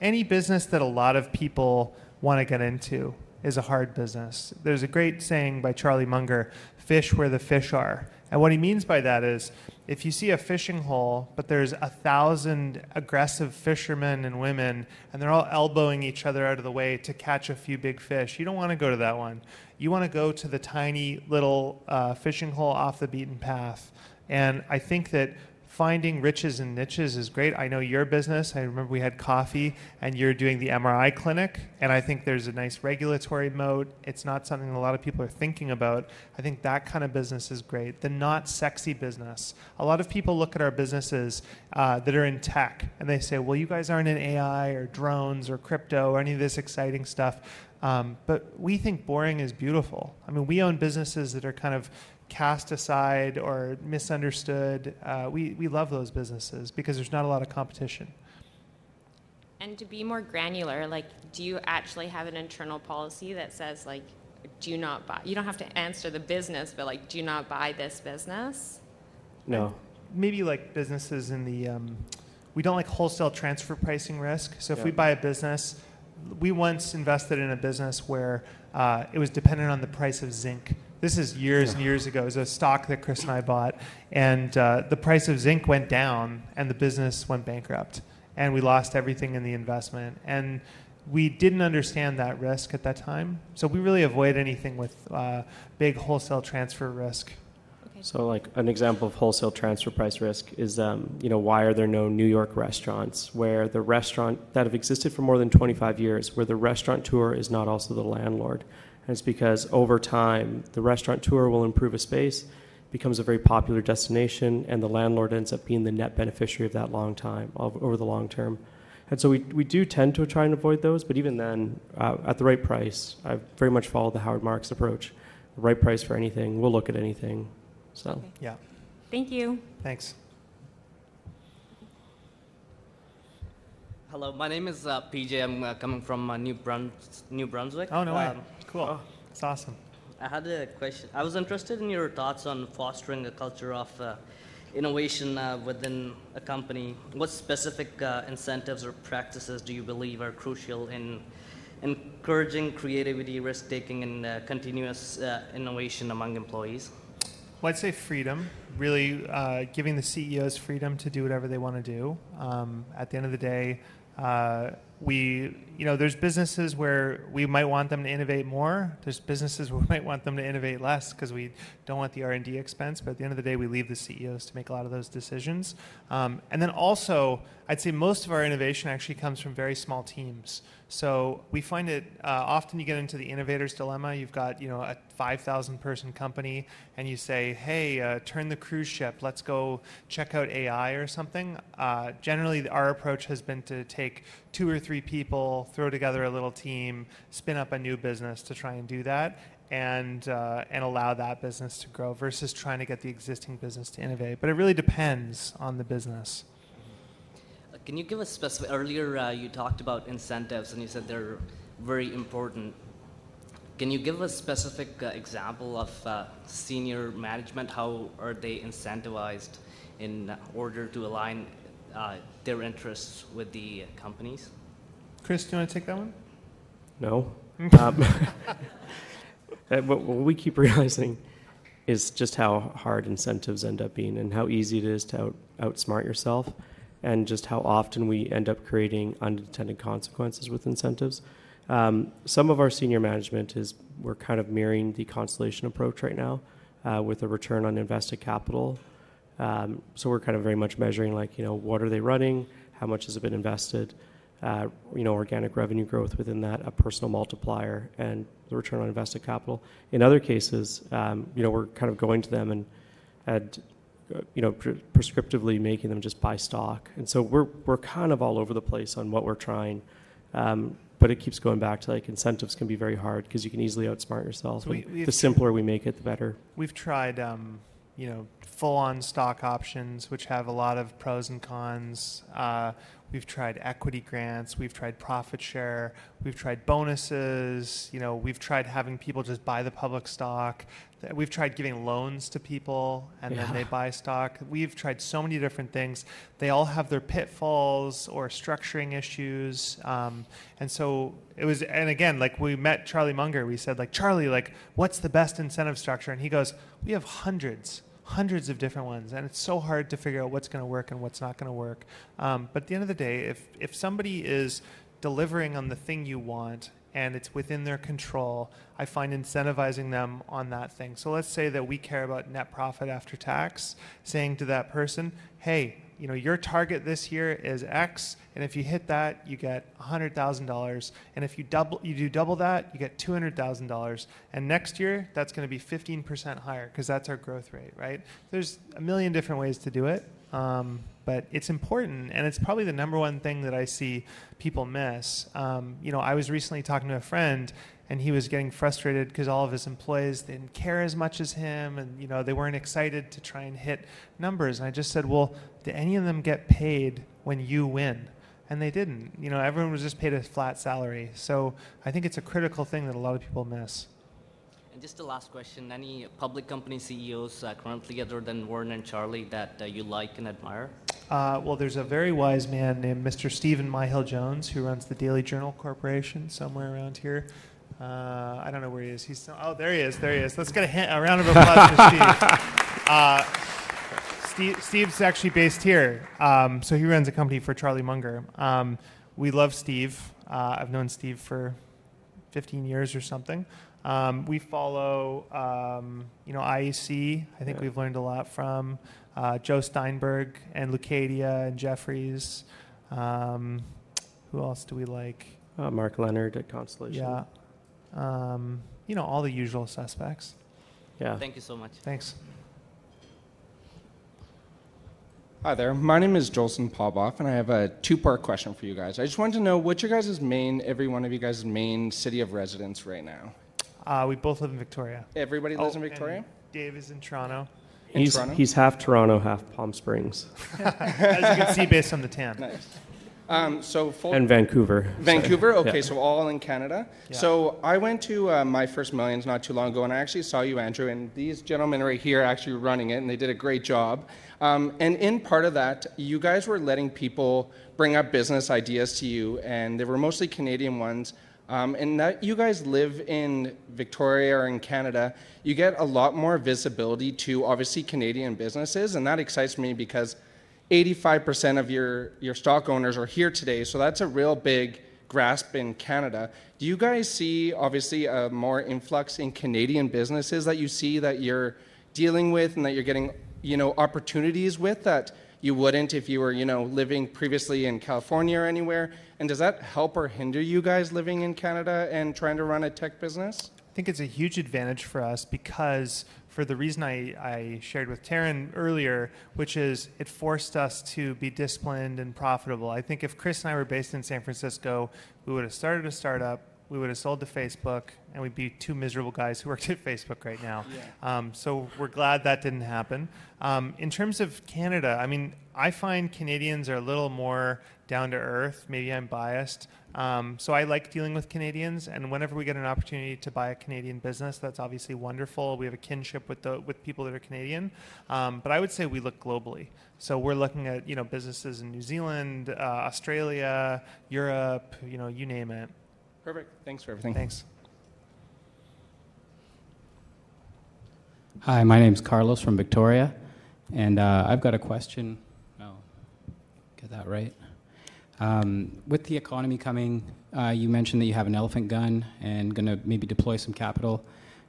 any business that a lot of people want to get into is a hard business. There's a great saying by Charlie Munger: "Fish where the fish are." And what he means by that is, if you see a fishing hole, but there's a thousand aggressive fishermen and women, and they're all elbowing each other out of the way to catch a few big fish, you don't want to go to that one. You want to go to the tiny little uh, fishing hole off the beaten path. And I think that finding riches and niches is great. I know your business. I remember we had coffee and you're doing the MRI clinic. And I think there's a nice regulatory moat. It's not something a lot of people are thinking about. I think that kind of business is great. The not sexy business. A lot of people look at our businesses uh, that are in tech and they say, well, you guys aren't in AI or drones or crypto or any of this exciting stuff. Um, but we think boring is beautiful. I mean, we own businesses that are kind of cast aside or misunderstood. Uh, we, we love those businesses because there's not a lot of competition. And to be more granular, like, do you actually have an internal policy that says, like, do you not buy? You don't have to answer the business, but like, do you not buy this business? No. maybe like businesses in the um, we don't like wholesale transfer pricing risk so if we buy a business we once invested in a business where uh, it was dependent on the price of zinc this is years and years ago. It was a stock that chris and i bought and uh, the price of zinc went down and the business went bankrupt and we lost everything in the investment and we didn't understand that risk at that time so we really avoid anything with uh, big wholesale transfer risk. So, like an example of wholesale transfer price risk is, um, you know, why are there no New York restaurants where the restaurant that have existed for more than 25 years, where the restaurateur is not also the landlord? And it's because over time, the restaurateur will improve a space, becomes a very popular destination, and the landlord ends up being the net beneficiary of that long time, over the long term. And so we, we do tend to try and avoid those, but even then, uh, at the right price, I very much follow the Howard Marks approach. The right price for anything, we'll look at anything. So. yeah Thank you. thanks Hello, my name is uh, PJ. I'm uh, coming from uh, New, Brun- New Brunswick. Oh, no way. Cool. It's awesome. I had a question. I was interested in your thoughts on fostering a culture of uh, innovation uh, within a company. What specific uh, incentives or practices do you believe are crucial in encouraging creativity, risk taking, and uh, continuous uh, innovation among employees? Well, I'd say freedom, really uh, giving the CEOs freedom to do whatever they want to do. Um, at the end of the day, uh, we, you know, there's businesses where we might want them to innovate more. There's businesses where we might want them to innovate less because we don't want the R&D expense. But at the end of the day, we leave the CEOs to make a lot of those decisions. Um, and then also, I'd say most of our innovation actually comes from very small teams. So we find it uh, often you get into the innovator's dilemma. You've got you know a 5,000 person company, and you say, "Hey, uh, turn the cruise ship. Let's go check out AI or something." Uh, generally, our approach has been to take two or three people, throw together a little team, spin up a new business to try and do that. And, uh, and allow that business to grow versus trying to get the existing business to innovate. But it really depends on the business. Can you give us specific? Earlier, uh, you talked about incentives, and you said they're very important. Can you give a specific uh, example of uh, senior management? How are they incentivized in order to align uh, their interests with the companies? Chris, do you want to take that one? No. um, uh, what, what we keep realizing is just how hard incentives end up being and how easy it is to out, outsmart yourself and just how often we end up creating unintended consequences with incentives. Um, some of our senior management is we're kind of mirroring the constellation approach right now uh, with a return on invested capital. Um, so we're kind of very much measuring like you know what are they running, how much has it been invested, uh, you know organic revenue growth within that, a personal multiplier, and the return on invested capital. In other cases, um, you know we're kind of going to them and and you know pre- prescriptively making them just buy stock, and so we're we're kind of all over the place on what we're trying. Um, but it keeps going back to like incentives can be very hard because you can easily outsmart yourself. So we- the simpler we make it, the better. We've tried, um, you know, full-on stock options, which have a lot of pros and cons. Uh, we've tried equity grants. We've tried profit share. We've tried bonuses. You know, we've tried having people just buy the public stock. We've tried giving loans to people and then they buy stock. We've tried so many different things. They all have their pitfalls or structuring issues. Um, and so it was, and again, like we met Charlie Munger, we said, like, Charlie, like, what's the best incentive structure? And he goes, we have hundreds, hundreds of different ones. And it's so hard to figure out what's going to work and what's not going to work. Um, but at the end of the day, if, if somebody is delivering on the thing you want and it's within their control, I find incentivizing them on that thing. So let's say that we care about net profit after tax, saying to that person, hey, you know, your target this year is X, and if you hit that, you get $100,000. And if you double, you do double that, you get $200,000. And next year, that's going to be 15% higher because that's our growth rate, right? There's a million different ways to do it. Um, but it's important, and it's probably the number one thing that I see people miss. Um, you know, I was recently talking to a friend, and he was getting frustrated because all of his employees didn't care as much as him, and you know they weren't excited to try and hit numbers. And I just said, well, did any of them get paid when you win? And they didn't. You know, everyone was just paid a flat salary. So I think it's a critical thing that a lot of people miss. And just the last question: Any public company CEOs uh, currently, other than Warren and Charlie, that uh, you like and admire? Uh, well, there's a very wise man named Mr. Steven Myhill Jones who runs the Daily Journal Corporation somewhere around here. Uh, I don't know where he is. He's still, oh, there he is. There he is. Let's get a, hand, a round of applause for Steve. Steve. Steve's actually based here, um, so he runs a company for Charlie Munger. Um, we love Steve. Uh, I've known Steve for 15 years or something. Um, we follow, um, you know, IAC. I think Yeah. we've learned a lot from uh, Joe Steinberg and Leucadia and Jefferies. Um, who else do we like? Uh, Mark Leonard at Constellation. Yeah. Um, you know, all the usual suspects. Yeah. Thank you so much. Thanks. Hi there. My name is Jolson Popoff, and I have a two-part question for you guys. I just wanted to know what's your guys' main, every one of you guys' main city of residence right now? Uh, we both live in Victoria. Everybody lives in and Victoria? Dave is in Toronto. In He's, Toronto? he's half Toronto, half Palm Springs. As you can see based on the tan. Nice. Um, so full And Vancouver. Vancouver. Sorry. Okay, Yeah. so all in Canada. Yeah. So I went to uh, my first millions not too long ago, and I actually saw you, Andrew, and these gentlemen right here actually running it, and they did a great job. Um, and in part of that, you guys were letting people bring up business ideas to you, and they were mostly Canadian ones. Um, and that you guys live in Victoria or in Canada, you get a lot more visibility to obviously Canadian businesses, and that excites me because 85% of your, your stock owners are here today, so that's a real big grasp in Canada. Do you guys see obviously a more influx in Canadian businesses that you see that you're dealing with and that you're getting, you know, opportunities with that you wouldn't if you were, you know, living previously in California or anywhere? And does that help or hinder you guys living in Canada and trying to run a tech business? I think it's a huge advantage for us because, for the reason I, I shared with Taryn earlier, which is it forced us to be disciplined and profitable. I think if Chris and I were based in San Francisco, we would have started a startup, we would have sold to Facebook, and we'd be two miserable guys who worked at Facebook right now. Um, so we're glad that didn't happen. Um, in terms of Canada, I mean, I find Canadians are a little more down to earth. Maybe I'm biased. Um, so I like dealing with Canadians, and whenever we get an opportunity to buy a Canadian business, that's obviously wonderful. We have a kinship with the with people that are Canadian, um, but I would say we look globally. So we're looking at you know businesses in New Zealand, uh, Australia, Europe, you know, you name it. Perfect. Thanks for everything. Thanks. Hi, my name's Carlos from Victoria, and uh, I've got a question. Oh, get that right. Um, with the economy coming, uh, you mentioned that you have an elephant gun and going to maybe deploy some capital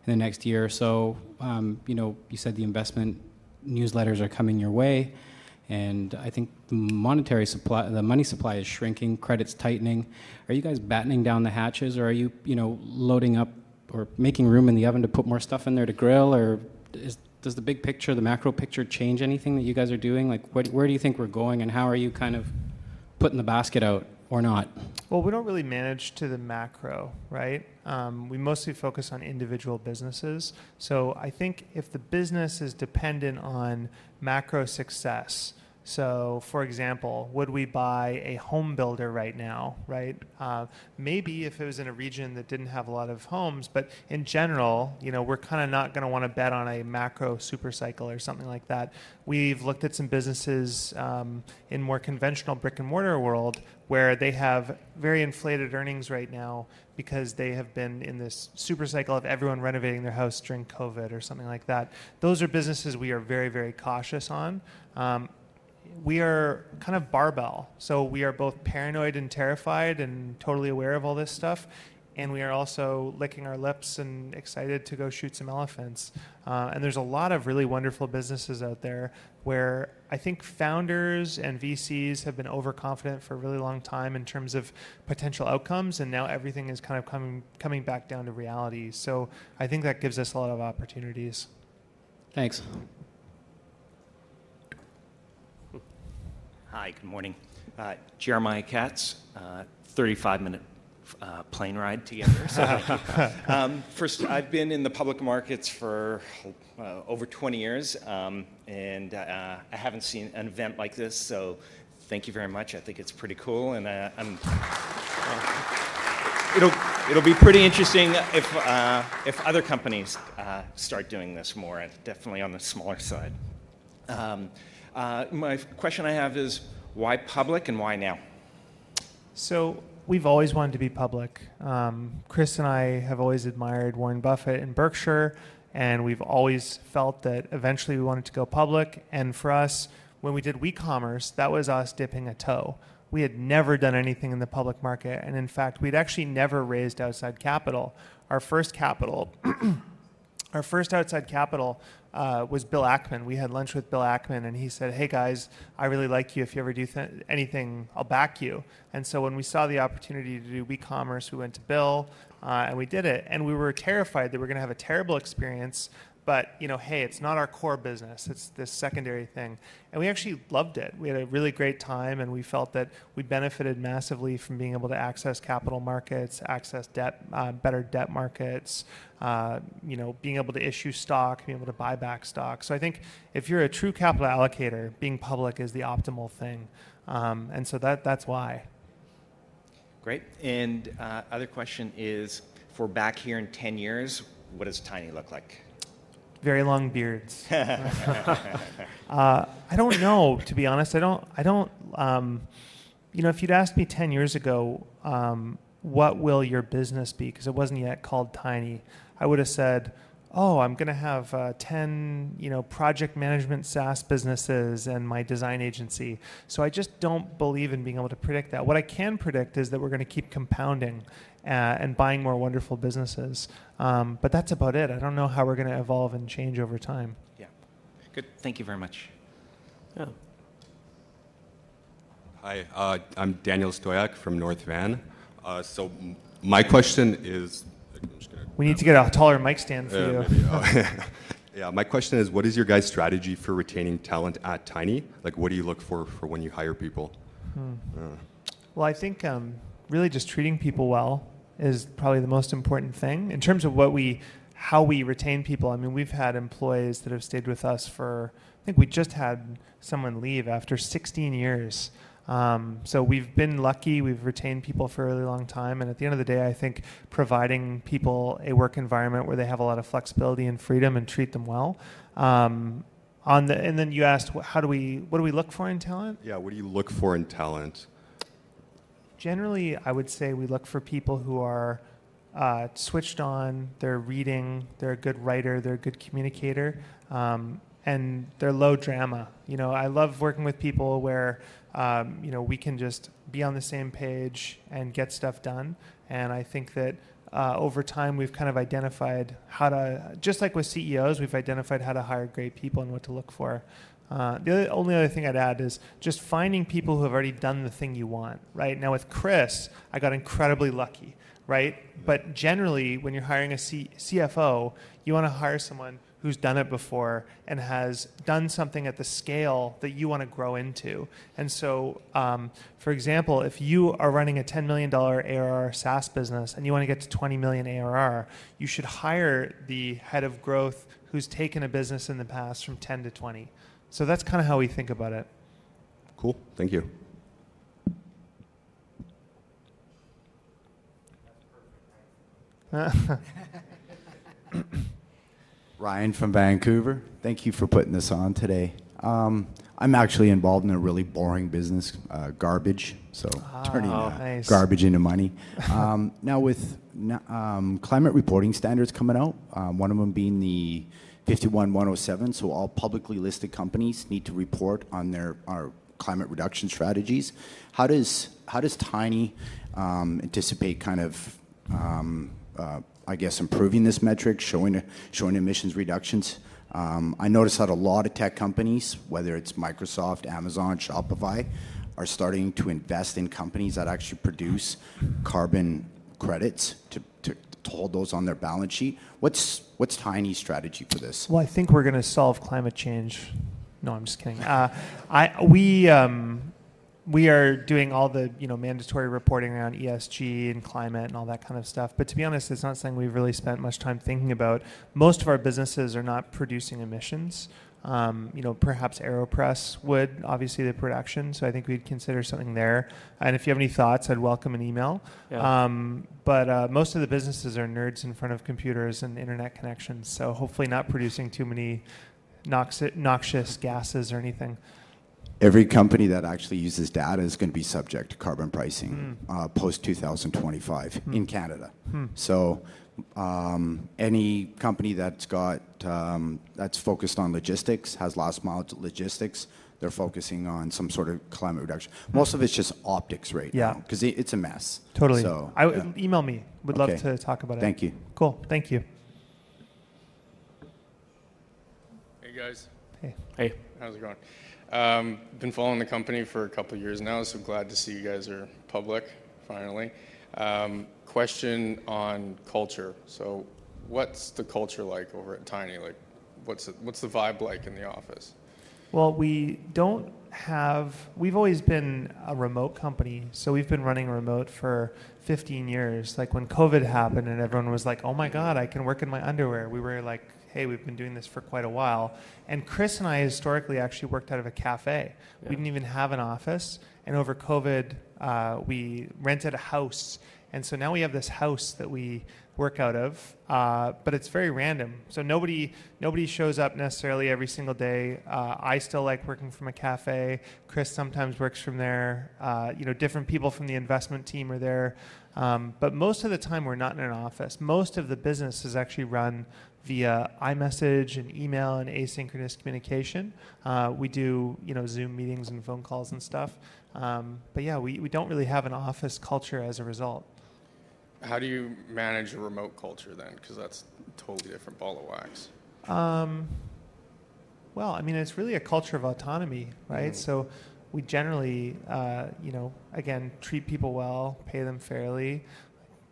in the next year or so. Um, you know, you said the investment newsletters are coming your way, and I think the monetary supply, the money supply is shrinking, credit's tightening. Are you guys battening down the hatches, or are you, you know, loading up or making room in the oven to put more stuff in there to grill, or is, does the big picture, the macro picture, change anything that you guys are doing? Like, where do you think we're going, and how are you kind of putting the basket out or not? Well, we don't really manage to the macro, right? Um, we mostly focus on individual businesses. So I think if the business is dependent on macro success, so for example, would we buy a home builder right now, right? Uh, maybe if it was in a region that didn't have a lot of homes, but in general, you know, we're kind of not going to want to bet on a macro super cycle or something like that. We've looked at some businesses um, in more conventional brick and mortar world where they have very inflated earnings right now because they have been in this super cycle of everyone renovating their house during COVID or something like that. Those are businesses we are very, very cautious on. Um, we are kind of barbell. So we are both paranoid and terrified and totally aware of all this stuff. And we are also licking our lips and excited to go shoot some elephants. Uh, and there's a lot of really wonderful businesses out there where I think founders and VCs have been overconfident for a really long time in terms of potential outcomes. And now everything is kind of coming, coming back down to reality. So I think that gives us a lot of opportunities. Thanks. Hi, good morning. Uh, Jeremiah Katz, uh, 35 minute uh, plane ride together. So um, first, I've been in the public markets for uh, over 20 years, um, and uh, I haven't seen an event like this, so thank you very much. I think it's pretty cool, and uh, I'm. it'll it'll be pretty interesting if, uh, if other companies uh, start doing this more, definitely on the smaller side. Um, uh, my question I have is why public and why now? So we've always wanted to be public. Um, Chris and I have always admired Warren Buffett and Berkshire, and we've always felt that eventually we wanted to go public. And for us, when we did WeCommerce, that was us dipping a toe. We had never done anything in the public market, and in fact, we'd actually never raised outside capital. Our first capital, our first outside capital uh, was Bill Ackman. We had lunch with Bill Ackman, and he said, "Hey guys, I really like you. If you ever do th- anything, I'll back you." And so when we saw the opportunity to do WeCommerce, we went to Bill uh, and we did it. And we were terrified that we were going to have a terrible experience. But you know, hey, it's not our core business. It's this secondary thing, and we actually loved it. We had a really great time, and we felt that we benefited massively from being able to access capital markets, access debt, uh, better debt markets. Uh, you know, being able to issue stock, being able to buy back stock. So I think if you're a true capital allocator, being public is the optimal thing, um, and so that that's why. Great. And uh, other question is, for back here in 10 years, what does Tiny look like? Very long beards. uh, I don't know, to be honest. I don't. I don't. Um, you know, if you'd asked me ten years ago, um, what will your business be? Because it wasn't yet called Tiny. I would have said, "Oh, I'm going to have uh, ten, you know, project management SaaS businesses and my design agency." So I just don't believe in being able to predict that. What I can predict is that we're going to keep compounding uh, and buying more wonderful businesses. Um, but that's about it. I don't know how we're going to evolve and change over time. Yeah. Good. Thank you very much. Yeah. Hi, uh, I'm Daniel Stoyak from North Van. Uh, so m- my question is. We need to get a taller mic stand for Uh, you. oh. yeah, my question is, what is your guys' strategy for retaining talent at Tiny? Like, what do you look for for when you hire people? Hmm. Uh, Well, I think um, really just treating people well is probably the most important thing in terms of what we, how we retain people. I mean, we've had employees that have stayed with us for. I think we just had someone leave after 16 years. Um, so we've been lucky. We've retained people for a really long time, and at the end of the day, I think providing people a work environment where they have a lot of flexibility and freedom and treat them well. Um, on the, and then you asked, how do we, what do we look for in talent? yeah, what do you look for in talent? Generally, I would say we look for people who are uh, switched on, they're reading, they're a good writer, they're a good communicator, um, and they're low drama. You know, I love working with people where, um, you know, we can just be on the same page and get stuff done. And I think that uh, over time, we've kind of identified how to, just like with CEOs, we've identified how to hire great people and what to look for. Uh, the other, only other thing I'd add is just finding people who have already done the thing you want, right? Now, with Chris, I got incredibly lucky, right? But generally, when you're hiring a C- CFO, you want to hire someone who's done it before and has done something at the scale that you want to grow into. And so, um, for example, if you are running a $10 million ARR SaaS business and you want to get to 20 million ARR, you should hire the head of growth who's taken a business in the past from 10 to 20. So that's kind of how we think about it. Cool, thank you. Ryan from Vancouver. Thank you for putting this on today. Um, I'm actually involved in a really boring business, uh, garbage. So turning Oh, uh, nice. garbage into money. Um, now with um, climate reporting standards coming out, um, one of them being the 51107. So all publicly listed companies need to report on their our climate reduction strategies. How does how does Tiny um, anticipate kind of um, uh, I guess improving this metric, showing showing emissions reductions? Um, I noticed that a lot of tech companies, whether it's Microsoft, Amazon, Shopify, are starting to invest in companies that actually produce carbon credits to, hold those on their balance sheet. What's what's Tiny's strategy for this? Well, I think we're going to solve climate change. No, I'm just kidding. We are doing all the you know mandatory reporting around ESG and climate and all that kind of stuff. But to be honest, it's not something we've really spent much time thinking about. Most of our businesses are not producing emissions. Um, you know, perhaps Aeropress would, obviously the production. So I think we'd consider something there. And if you have any thoughts, I'd welcome an email. Yeah. Um, but uh, most of the businesses are nerds in front of computers and internet connections. So hopefully not producing too many noxi- noxious gases or anything. Every company that actually uses data is going to be subject to carbon pricing uh, post 2025 in Canada. Hmm. So, um, any company that's got um, that's focused on logistics has last mile logistics. They're focusing on some sort of climate reduction. Most of it's just optics right Yeah. now because it, it's a mess. Totally. So, I w- yeah. email me. Would Okay. love to talk about it. Thank you. Cool. Thank you. Hey guys. Hey. Hey. How's it going? Um, been following the company for a couple of years now, so glad to see you guys are public finally. Um, question on culture. So, what's the culture like over at Tiny? Like, what's it, what's the vibe like in the office? Well, we don't have, we've always been a remote company. So we've been running remote for 15 years. Like when COVID happened and everyone was like, oh my God, I can work in my underwear. We were like, hey, we've been doing this for quite a while. And Chris and I historically actually worked out of a cafe. Yeah. We didn't even have an office. And over COVID, uh, we rented a house. And so now we have this house that we work out of, uh, but it's very random. So nobody nobody shows up necessarily every single day. Uh, I still like working from a cafe. Chris sometimes works from there. Uh, you know, different people from the investment team are there. Um, but most of the time, we're not in an office. Most of the business is actually run via iMessage and email and asynchronous communication. Uh, we do, you know, Zoom meetings and phone calls and stuff. Um, but yeah, we, we don't really have an office culture as a result. How do you manage a remote culture then? Because that's a totally different ball of wax. Um, well, I mean, it's really a culture of autonomy, right? Mhm. So we generally, uh, you know, again, treat people well, pay them fairly,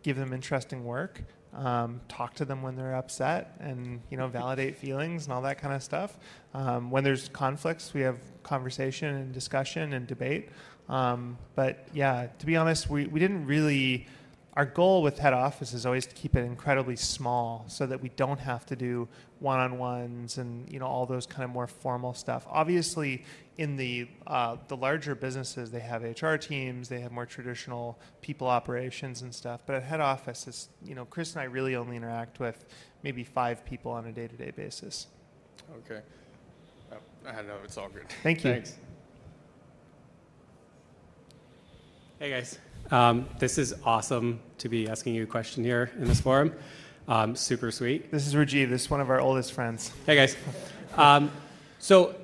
give them interesting work, um, talk to them when they're upset, and you know, validate feelings and all that kind of stuff. Um, when there's conflicts, we have conversation and discussion and debate. Um, but yeah, to be honest, we, we didn't really our goal with head office is always to keep it incredibly small so that we don't have to do one-on-ones and you know all those kind of more formal stuff obviously in the uh, the larger businesses they have hr teams they have more traditional people operations and stuff but at head office it's you know chris and i really only interact with maybe five people on a day-to-day basis Okay. Oh, I know it's all good. Thank you. Thanks. Hey guys, um, this is awesome to be asking you a question here in this forum. Um, super sweet. this is rajiv this is one of our oldest friends Hey guys. Um, so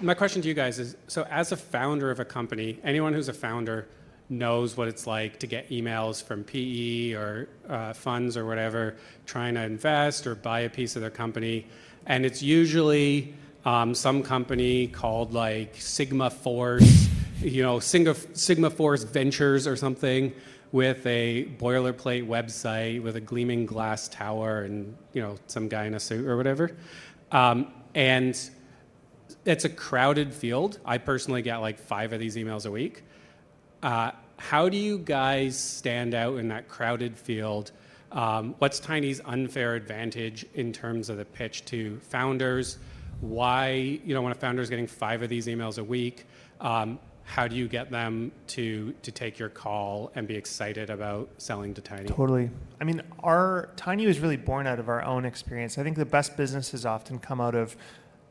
my question to you guys is: so as a founder of a company, anyone who's a founder knows what it's like to get emails from PE or uh, funds or whatever trying to invest or buy a piece of their company, and it's usually um, some company called like Sigma Force, you know, Sigma, Sigma Force Ventures or something with a boilerplate website with a gleaming glass tower and you know some guy in a suit or whatever, um, and it's a crowded field. I personally get like five of these emails a week. Uh, how do you guys stand out in that crowded field? Um, what's Tiny's unfair advantage in terms of the pitch to founders? Why, you know, when a founder is getting five of these emails a week, um, how do you get them to to take your call and be excited about selling to Tiny? Totally. I mean, our Tiny was really born out of our own experience. I think the best businesses often come out of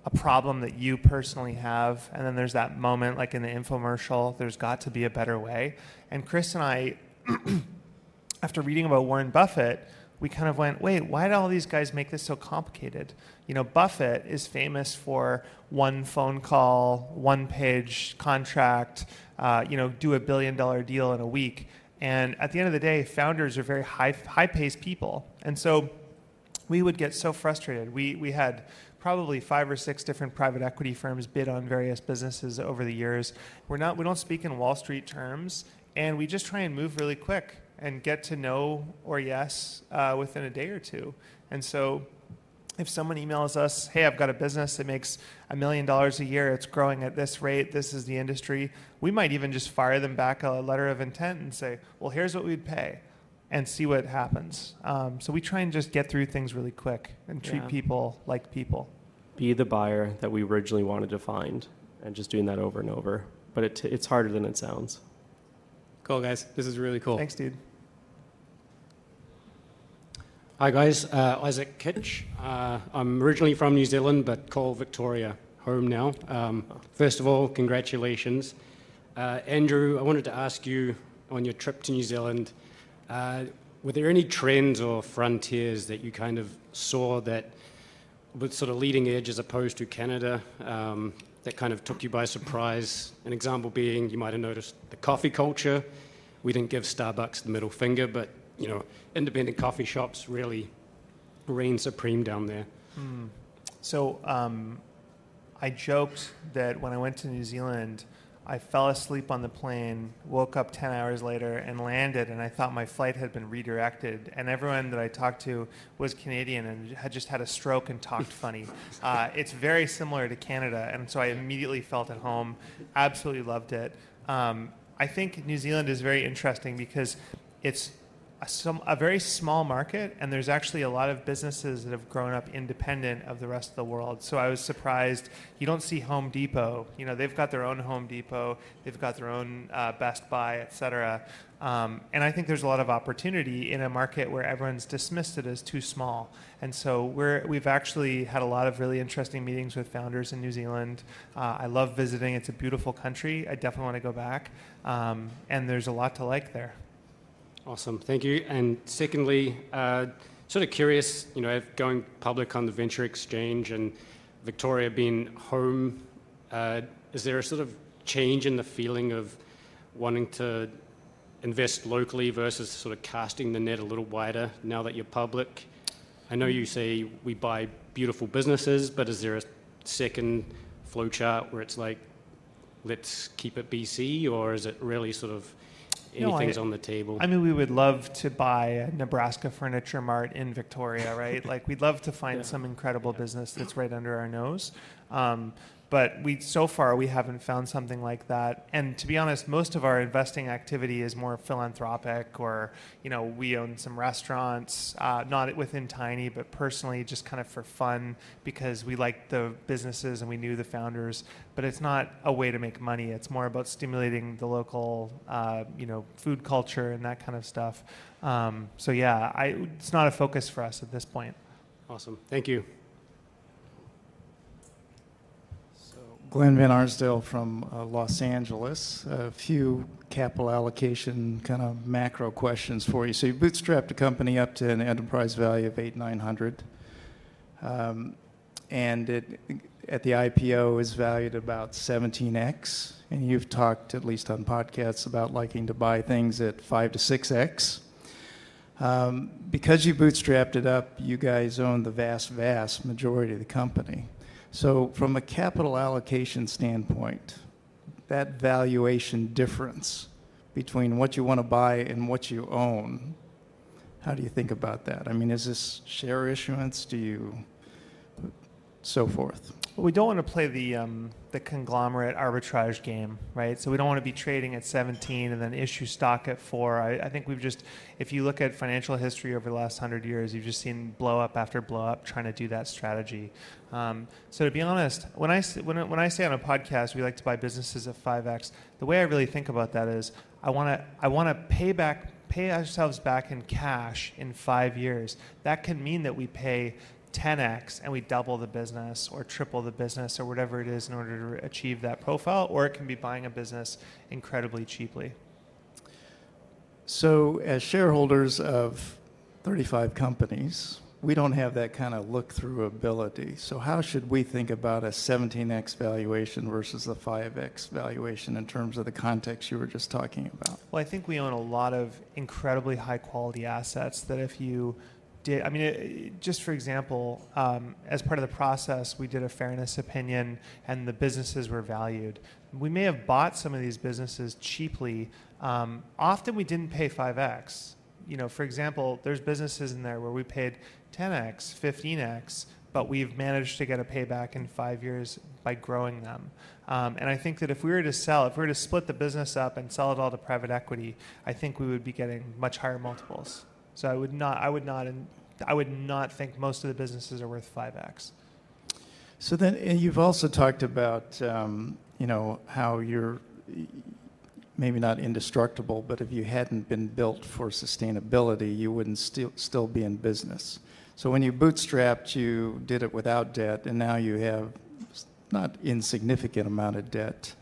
a problem that you personally have, and then there's that moment, like in the infomercial, there's got to be a better way. And Chris and I, after reading about Warren Buffett, we kind of went, wait, why did all these guys make this so complicated? You know, Buffett is famous for one phone call, one page contract, uh, you know, do a billion dollar deal in a week. And at the end of the day, founders are very high, high paced people. And so we would get so frustrated. We, we had probably five or six different private equity firms bid on various businesses over the years. We're not, we don't speak in Wall Street terms, and we just try and move really quick and get to no or yes uh, within a day or two. And so if someone emails us, hey, I've got a business that makes a million dollars a year, it's growing at this rate, this is the industry, we might even just fire them back a letter of intent and say, well, here's what we'd pay and see what happens. Um, so we try and just get through things really quick and treat Yeah. people like people. be the buyer that we originally wanted to find, and just doing that over and over. But it, it's harder than it sounds. Cool, guys. This is really cool. Thanks, dude. Hi, guys. Uh, Isaac Kitch. Uh, I'm originally from New Zealand, but call Victoria home now. Um, first of all, congratulations. Uh, Andrew, I wanted to ask you on your trip to New Zealand, uh, were there any trends or frontiers that you kind of saw that were sort of leading edge as opposed to Canada um, that kind of took you by surprise? An example being, you might have noticed the coffee culture. We didn't give Starbucks the middle finger, but you know, independent coffee shops really reign supreme down there. Hmm. So um, I joked that when I went to New Zealand, I fell asleep on the plane, woke up 10 hours later, and landed, and I thought my flight had been redirected. And everyone that I talked to was Canadian and had just had a stroke and talked funny. Uh, it's very similar to Canada, and so I immediately felt at home. Absolutely loved it. Um, I think New Zealand is very interesting because it's a, some, a very small market, and there's actually a lot of businesses that have grown up independent of the rest of the world. So I was surprised. You don't see Home Depot. You know, they've got their own Home Depot, they've got their own uh, Best Buy, et cetera. Um, and I think there's a lot of opportunity in a market where everyone's dismissed it as too small. And so we're, we've actually had a lot of really interesting meetings with founders in New Zealand. Uh, I love visiting. It's a beautiful country. I definitely want to go back. Um, and there's a lot to like there. Awesome, thank you. And secondly, uh, sort of curious, you know, going public on the venture exchange and Victoria being home, uh, is there a sort of change in the feeling of wanting to invest locally versus sort of casting the net a little wider now that you're public? I know you say we buy beautiful businesses, but is there a second flowchart where it's like, let's keep it BC, or is it really sort of no, I, on the table. I mean, we would love to buy a Nebraska Furniture Mart in Victoria, right? like, we'd love to find yeah. some incredible business that's right under our nose. Um, but we so far we haven't found something like that. And to be honest most of our investing activity is more philanthropic or you know we own some restaurants uh, not within tiny but personally just kind of for fun because we liked the businesses and we knew the founders. But it's not a way to make money. It's more about stimulating the local uh, you know food culture and that kind of stuff. Um, so yeah I, it's not a focus for us at this point. Awesome. Thank you Glenn Van Arsdale from uh, Los Angeles. A few capital allocation kind of macro questions for you. So you bootstrapped a company up to an enterprise value of eight nine hundred, um, and it at the IPO is valued about 17x. And you've talked at least on podcasts about liking to buy things at five to six x. Um, because you bootstrapped it up, you guys own the vast, vast majority of the company. So, from a capital allocation standpoint, that valuation difference between what you want to buy and what you own, how do you think about that? I mean, is this share issuance? Do you so forth? Well, we don't want to play the um, the conglomerate arbitrage game, right? So we don't want to be trading at 17 and then issue stock at four. I, I think we've just, if you look at financial history over the last hundred years, you've just seen blow up after blow up trying to do that strategy. Um, so to be honest, when I when when I say on a podcast we like to buy businesses at 5x, the way I really think about that is I want to I want to pay back pay ourselves back in cash in five years. That can mean that we pay 10x and we double the business or triple the business or whatever it is in order to achieve that profile, or it can be buying a business incredibly cheaply. So, as shareholders of 35 companies, we don't have that kind of look through ability. So, how should we think about a 17x valuation versus a 5x valuation in terms of the context you were just talking about? Well, I think we own a lot of incredibly high quality assets that if you did, I mean, it, just for example, um, as part of the process, we did a fairness opinion and the businesses were valued. We may have bought some of these businesses cheaply. Um, often we didn't pay 5x. You know, for example, there's businesses in there where we paid 10x, 15x, but we've managed to get a payback in five years by growing them. Um, and I think that if we were to sell, if we were to split the business up and sell it all to private equity, I think we would be getting much higher multiples. So I would not, I would not, I would not think most of the businesses are worth 5x. So then, and you've also talked about, um, you know, how you're maybe not indestructible, but if you hadn't been built for sustainability, you wouldn't still still be in business. So when you bootstrapped, you did it without debt, and now you have not insignificant amount of debt.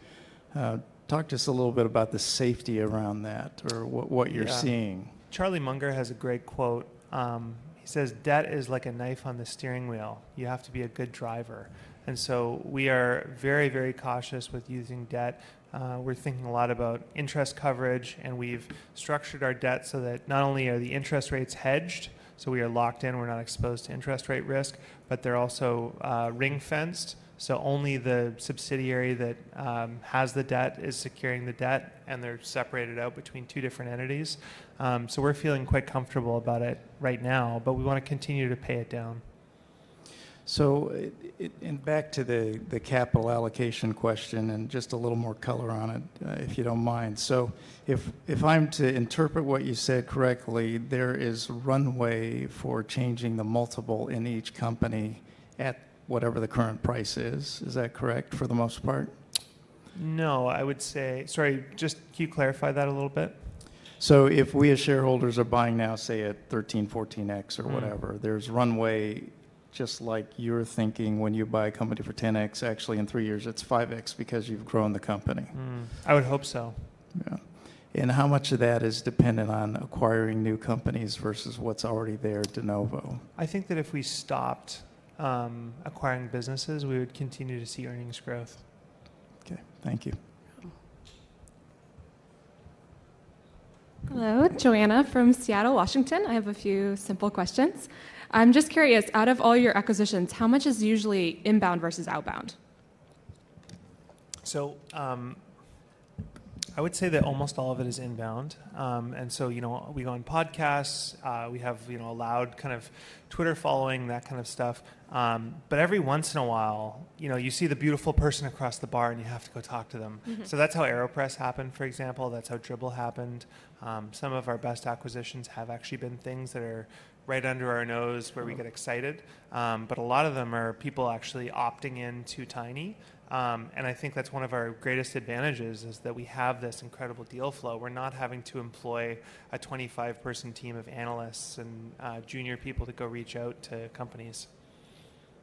Uh, talk to us a little bit about the safety around that, or what, what you're Yeah. seeing. Charlie Munger has a great quote. Um, he says, Debt is like a knife on the steering wheel. You have to be a good driver. And so we are very, very cautious with using debt. Uh, we're thinking a lot about interest coverage, and we've structured our debt so that not only are the interest rates hedged, so we are locked in, we're not exposed to interest rate risk, but they're also uh, ring fenced. So only the subsidiary that um, has the debt is securing the debt, and they're separated out between two different entities. Um, so we're feeling quite comfortable about it right now, but we want to continue to pay it down. So, it, it, and back to the, the capital allocation question, and just a little more color on it, uh, if you don't mind. So, if, if I'm to interpret what you said correctly, there is runway for changing the multiple in each company at whatever the current price is. Is that correct for the most part? No, I would say, sorry, just can you clarify that a little bit? So if we as shareholders are buying now, say at 13, 14x or Mm. whatever, there's runway just like you're thinking when you buy a company for 10x, actually in three years it's 5x because you've grown the company. Mm, I would hope so. Yeah. And how much of that is dependent on acquiring new companies versus what's already there de novo? I think that if we stopped um, acquiring businesses, we would continue to see earnings growth. Okay, thank you. Hello, Joanna from Seattle, Washington. I have a few simple questions. I'm just curious, out of all your acquisitions, how much is usually inbound versus outbound? So um, I would say that almost all of it is inbound, um, and so you know we go on podcasts, uh, we have you know a loud kind of Twitter following, that kind of stuff. Um, but every once in a while, you know, you see the beautiful person across the bar, and you have to go talk to them. Mhm. So that's how Aeropress happened, for example. That's how Dribbble happened. Um, some of our best acquisitions have actually been things that are right under our nose where we get excited. Um, but a lot of them are people actually opting in to Tiny. Um, and I think that's one of our greatest advantages is that we have this incredible deal flow. We're not having to employ a 25 person team of analysts and uh, junior people to go reach out to companies.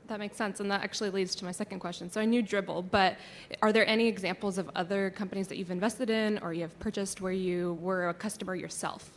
That makes sense, and that actually leads to my second question. So I knew Dribbble, but are there any examples of other companies that you've invested in or you have purchased where you were a customer yourself?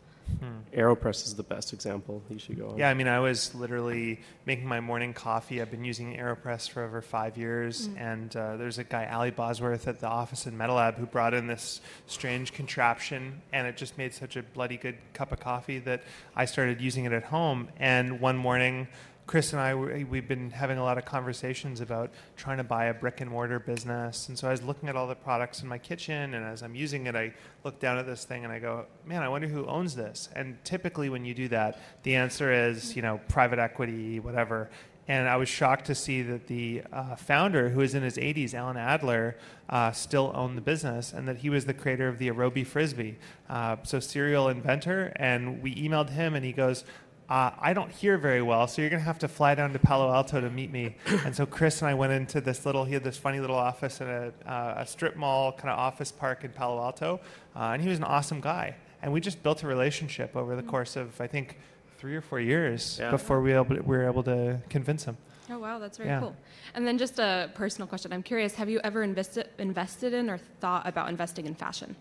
Aeropress is the best example. You should go on. Yeah, I mean, I was literally making my morning coffee. I've been using AeroPress for over five years, Mm. and uh, there's a guy, Ali Bosworth, at the office in MetaLab who brought in this strange contraption, and it just made such a bloody good cup of coffee that I started using it at home. And one morning, Chris and I, we- we've been having a lot of conversations about trying to buy a brick and mortar business. And so I was looking at all the products in my kitchen, and as I'm using it, I look down at this thing and I go, man, I wonder who owns this. And typically, when you do that, the answer is, you know, private equity, whatever. And I was shocked to see that the uh, founder, who is in his 80s, Alan Adler, uh, still owned the business, and that he was the creator of the Aerobie Frisbee. Uh, so, serial inventor. And we emailed him, and he goes, uh, I don't hear very well, so you're going to have to fly down to Palo Alto to meet me. and so Chris and I went into this little, he had this funny little office in a, uh, a strip mall kind of office park in Palo Alto. Uh, and he was an awesome guy. And we just built a relationship over the course of, I think, three or four years Yeah. before we, able, we were able to convince him. Oh wow, that's very Yeah. cool. And then just a personal question. I'm curious, have you ever invested invested in or thought about investing in fashion?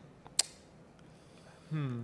Hmm.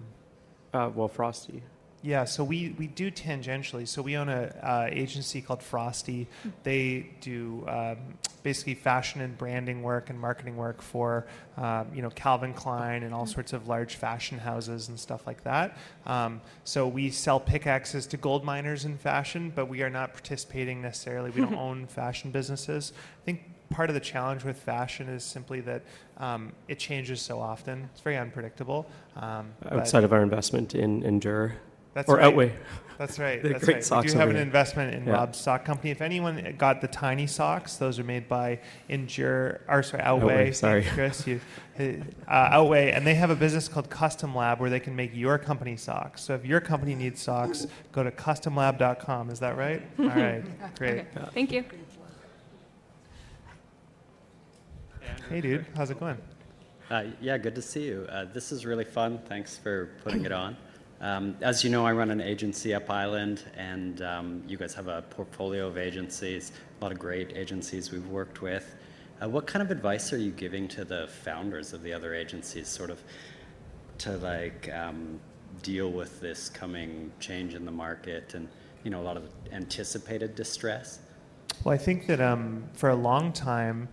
Uh, well, Frosty. Yeah, so we, we do tangentially. So we own a uh, agency called Frosty. They do um, basically fashion and branding work and marketing work for um, you know Calvin Klein and all sorts of large fashion houses and stuff like that. Um, so we sell pickaxes to gold miners in fashion, but we are not participating necessarily. We don't own fashion businesses. I think part of the challenge with fashion is simply that um, it changes so often. It's very unpredictable. Um, Outside of our investment in Endure. That's or right. Outway. That's right. The That's great right. socks we do have an here. investment in Yeah. Rob's sock company. If anyone got the tiny socks, those are made by Endure, or sorry, Outway. Outweigh, sorry. Chris, you, uh, Outway, and they have a business called Custom Lab where they can make your company socks. So if your company needs socks, go to customlab.com. Is that right? All right, great. Okay. Thank you. Hey, dude. How's it going? Uh, yeah, good to see you. Uh, this is really fun. Thanks for putting it on. Um, as you know, I run an agency up Island, and um, you guys have a portfolio of agencies, a lot of great agencies we've worked with. Uh, what kind of advice are you giving to the founders of the other agencies, sort of to like um, deal with this coming change in the market and you know a lot of anticipated distress? Well, I think that um, for a long time,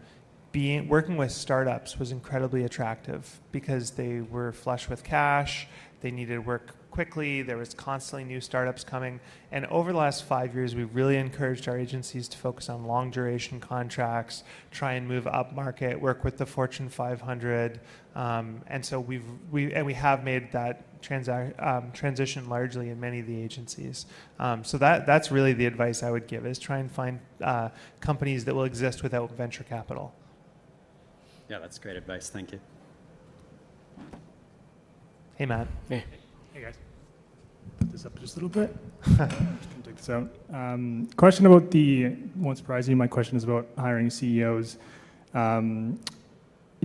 being working with startups was incredibly attractive because they were flush with cash, they needed work quickly. There was constantly new startups coming. And over the last five years, we've really encouraged our agencies to focus on long duration contracts, try and move up market, work with the Fortune 500. Um, and so we've we and we have made that transac- um, transition largely in many of the agencies. Um, so that that's really the advice I would give: is try and find uh, companies that will exist without venture capital. Yeah, that's great advice. Thank you. Hey, Matt. Hey. Hey, guys. This up just a little bit. take this out. Um, question about the, won't surprise you, my question is about hiring CEOs. Um,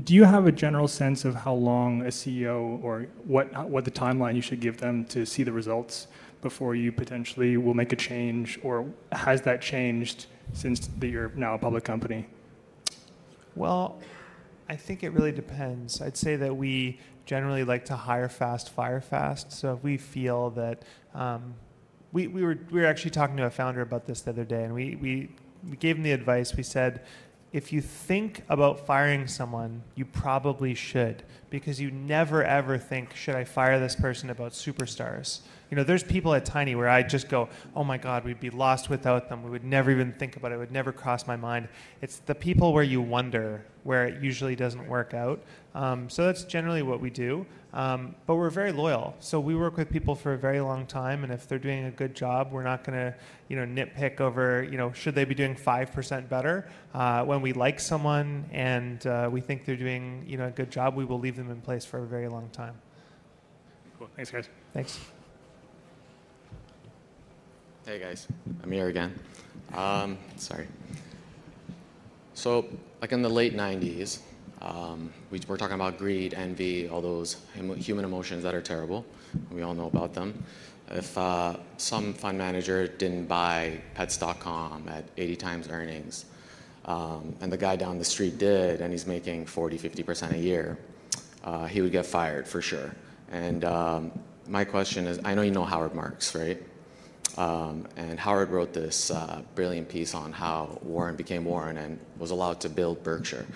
do you have a general sense of how long a CEO or what, what the timeline you should give them to see the results before you potentially will make a change, or has that changed since that you're now a public company? Well, I think it really depends. I'd say that we generally like to hire fast, fire fast. So if we feel that um, we, we were we were actually talking to a founder about this the other day, and we, we we gave him the advice. We said, if you think about firing someone, you probably should, because you never ever think, should I fire this person about superstars? You know, there's people at Tiny where I just go, oh my God, we'd be lost without them. We would never even think about it. It would never cross my mind. It's the people where you wonder where it usually doesn't work out. Um, so that's generally what we do. Um, but we're very loyal. So we work with people for a very long time, and if they're doing a good job, we're not going to, you know, nitpick over, you know, should they be doing five percent better. Uh, when we like someone and uh, we think they're doing, you know, a good job, we will leave them in place for a very long time. Cool. Thanks, guys. Thanks. Hey guys, I'm here again. Um, sorry. So, like in the late 90s, um, we, are talking about greed, envy, all those human emotions that are terrible. We all know about them. If uh, some fund manager didn't buy Pets.com at 80 times earnings, um, and the guy down the street did, and he's making 40, 50% a year, uh, he would get fired for sure. And um, my question is I know you know Howard Marks, right? Um, and Howard wrote this uh, brilliant piece on how Warren became Warren and was allowed to build Berkshire.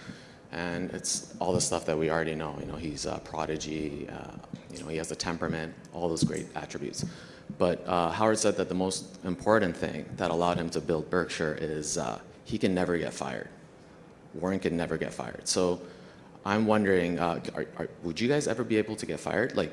And it's all the stuff that we already know. You know, he's a prodigy. Uh, you know, he has a temperament, all those great attributes. But uh, Howard said that the most important thing that allowed him to build Berkshire is uh, he can never get fired. Warren can never get fired. So I'm wondering, uh, are, are, would you guys ever be able to get fired? Like,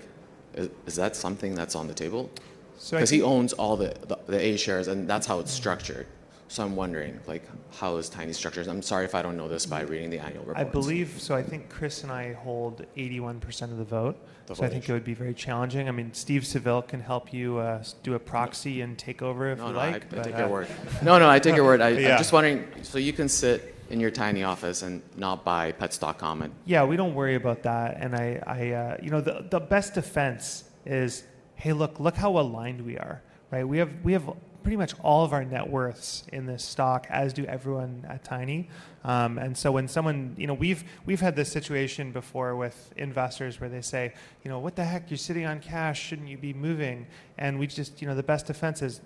is, is that something that's on the table? So because he owns all the, the, the A shares, and that's how it's structured. So I'm wondering, like, how is Tiny structures? I'm sorry if I don't know this by reading the annual report. I believe so. I think Chris and I hold 81% of the vote. The so I think it would be very challenging. I mean, Steve Seville can help you uh, s- do a proxy and take over if No, you no, I, like. I but, take uh, your word. No, no, I take your word. I, Yeah. I'm just wondering, so you can sit in your tiny office and not buy Pets.com and Yeah, we don't worry about that. And I, I uh, you know, the, the best defense is, hey, look, look how aligned we are, right? We have, we have pretty much all of our net worths in this stock, as do everyone at Tiny. Um, and so when someone, you know, we've, we've had this situation before with investors where they say, you know, what the heck, you're sitting on cash, shouldn't you be moving? And we just, you know, the best defense is,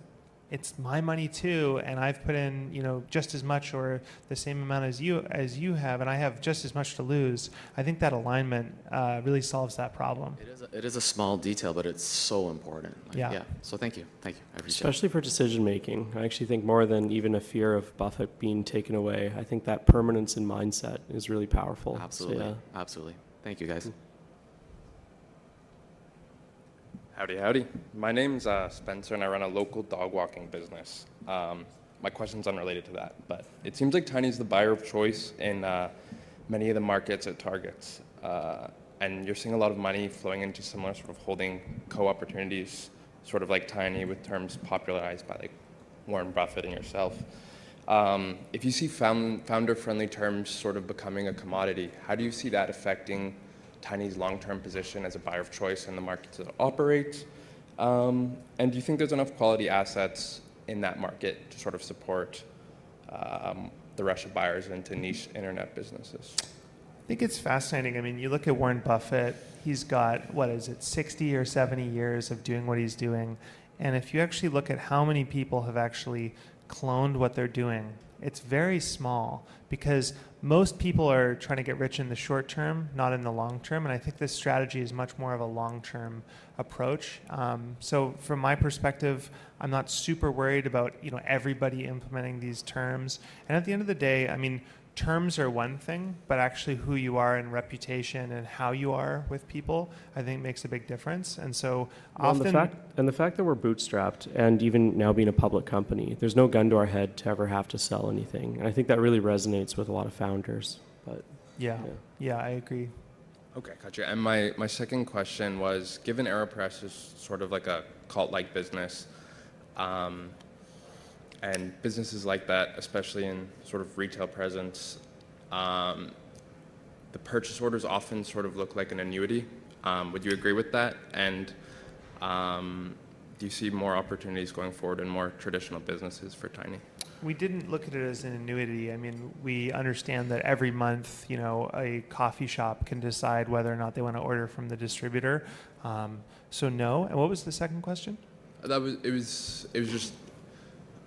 it's my money too, and I've put in you know just as much or the same amount as you as you have, and I have just as much to lose. I think that alignment uh, really solves that problem. it is, a, it is a small detail, but it's so important. Like, Yeah. yeah. So thank you. Thank you. I appreciate it. Especially for decision making. I actually think more than even a fear of Buffett being taken away, I think that permanence in mindset is really powerful. So, Absolutely. yeah. Absolutely. Thank you, guys. Howdy, howdy. My name's uh, Spencer, and I run a local dog walking business. Um, my question's unrelated to that, but it seems like Tiny's the buyer of choice in uh, many of the markets it targets. Uh, and you're seeing a lot of money flowing into similar sort of holding co opportunities, sort of like Tiny, with terms popularized by like Warren Buffett and yourself. Um, if you see found, founder-friendly terms sort of becoming a commodity, how do you see that affecting Tiny's long-term position as a buyer of choice in the markets that operate? Um, and do you think there's enough quality assets in that market to sort of support um, the rush of buyers into niche internet businesses? I think it's fascinating. I mean, you look at Warren Buffett, he's got, what is it, 60 or 70 years of doing what he's doing. And if you actually look at how many people have actually cloned what they're doing, it's very small because most people are trying to get rich in the short term, not in the long term. And I think this strategy is much more of a long term approach. Um, so, from my perspective, I'm not super worried about you know everybody implementing these terms. And at the end of the day, I mean, terms are one thing, but actually who you are and reputation and how you are with people, I think makes a big difference. And so well, often, and the, fact, and the fact that we're bootstrapped and even now being a public company, there's no gun to our head to ever have to sell anything. And I think that really resonates with a lot of founders. But yeah, yeah, yeah I agree. Okay, gotcha. And my, my second question was, given AeroPress is sort of like a cult-like business, um, and businesses like that, especially in sort of retail presence, um, the purchase orders often sort of look like an annuity. Um, would you agree with that? And um, do you see more opportunities going forward in more traditional businesses for Tiny? We didn't look at it as an annuity. I mean, we understand that every month, you know, a coffee shop can decide whether or not they want to order from the distributor. Um, so no. And what was the second question? That was it. Was it was just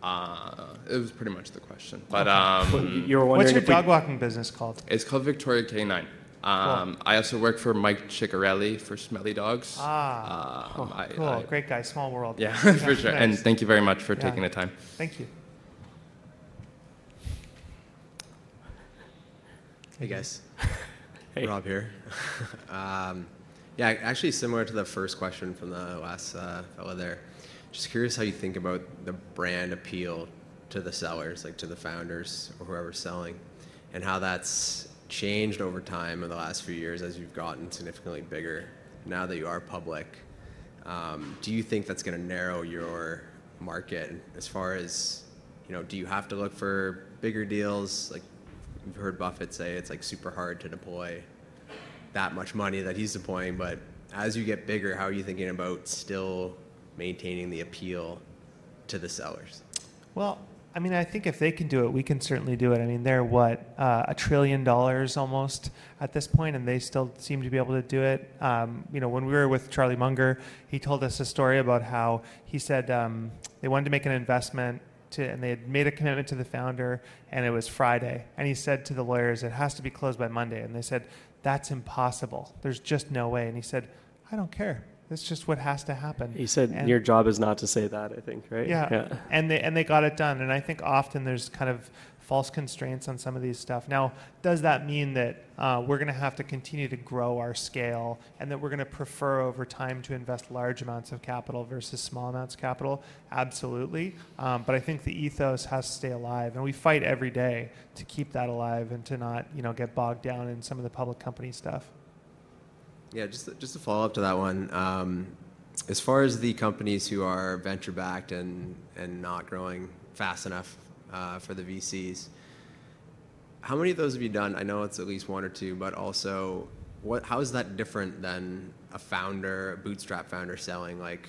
uh, it was pretty much the question. But um, you were what's your dog we, walking business called? It's called Victoria K9. Um, cool. I also work for Mike Ciccarelli for Smelly Dogs. Ah, um, I, cool, I, great guy, small world. Yeah, for sure. Nice. And thank you very much for yeah. taking the time. Thank you. Hey guys, hey. Rob here. um, yeah, actually similar to the first question from the last uh, fellow there. Just curious how you think about the brand appeal to the sellers, like to the founders or whoever's selling, and how that's changed over time in the last few years as you've gotten significantly bigger. Now that you are public, um, do you think that's going to narrow your market as far as you know? Do you have to look for bigger deals? Like you've heard Buffett say, it's like super hard to deploy that much money that he's deploying. But as you get bigger, how are you thinking about still maintaining the appeal to the sellers? Well, I mean, I think if they can do it, we can certainly do it. I mean, they're what uh, a trillion dollars almost at this point, and they still seem to be able to do it. Um, you know, when we were with Charlie Munger, he told us a story about how he said um, they wanted to make an investment. To, and they had made a commitment to the founder, and it was Friday. And he said to the lawyers, "It has to be closed by Monday." And they said, "That's impossible. There's just no way." And he said, "I don't care. That's just what has to happen. He said and your job is not to say that. I think, right? Yeah. yeah. And they and they got it done. And I think often there's kind of false constraints on some of these stuff. Now, does that mean that uh, we're going to have to continue to grow our scale and that we're going to prefer over time to invest large amounts of capital versus small amounts of capital? Absolutely. Um, but I think the ethos has to stay alive, and we fight every day to keep that alive and to not, you know, get bogged down in some of the public company stuff. Yeah, just to, follow up to that one. Um, as far as the companies who are venture backed and not growing fast enough uh, for the VCs, how many of those have you done? I know it's at least one or two, but also, how is that different than a founder, a bootstrap founder selling? Like,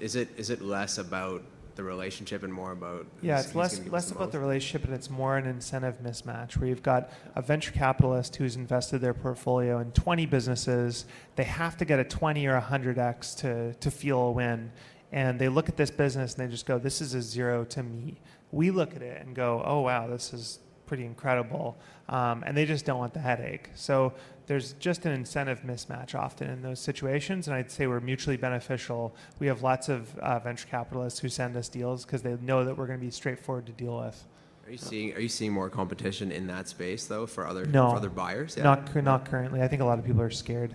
is it less about the relationship and more about yeah it's less less about the relationship and it's more an incentive mismatch where you've got a venture capitalist who's invested their portfolio in 20 businesses. They have to get a 20 or 100x to to feel a win. And they look at this business and they just go this is a zero to me. We look at it and go oh wow this is pretty incredible. Um, and they just don't want the headache. So there's just an incentive mismatch often in those situations, and I'd say we're mutually beneficial. We have lots of uh, venture capitalists who send us deals because they know that we're going to be straightforward to deal with. Are you seeing Are you seeing more competition in that space though for other no, for other buyers? Yeah. Not not currently. I think a lot of people are scared.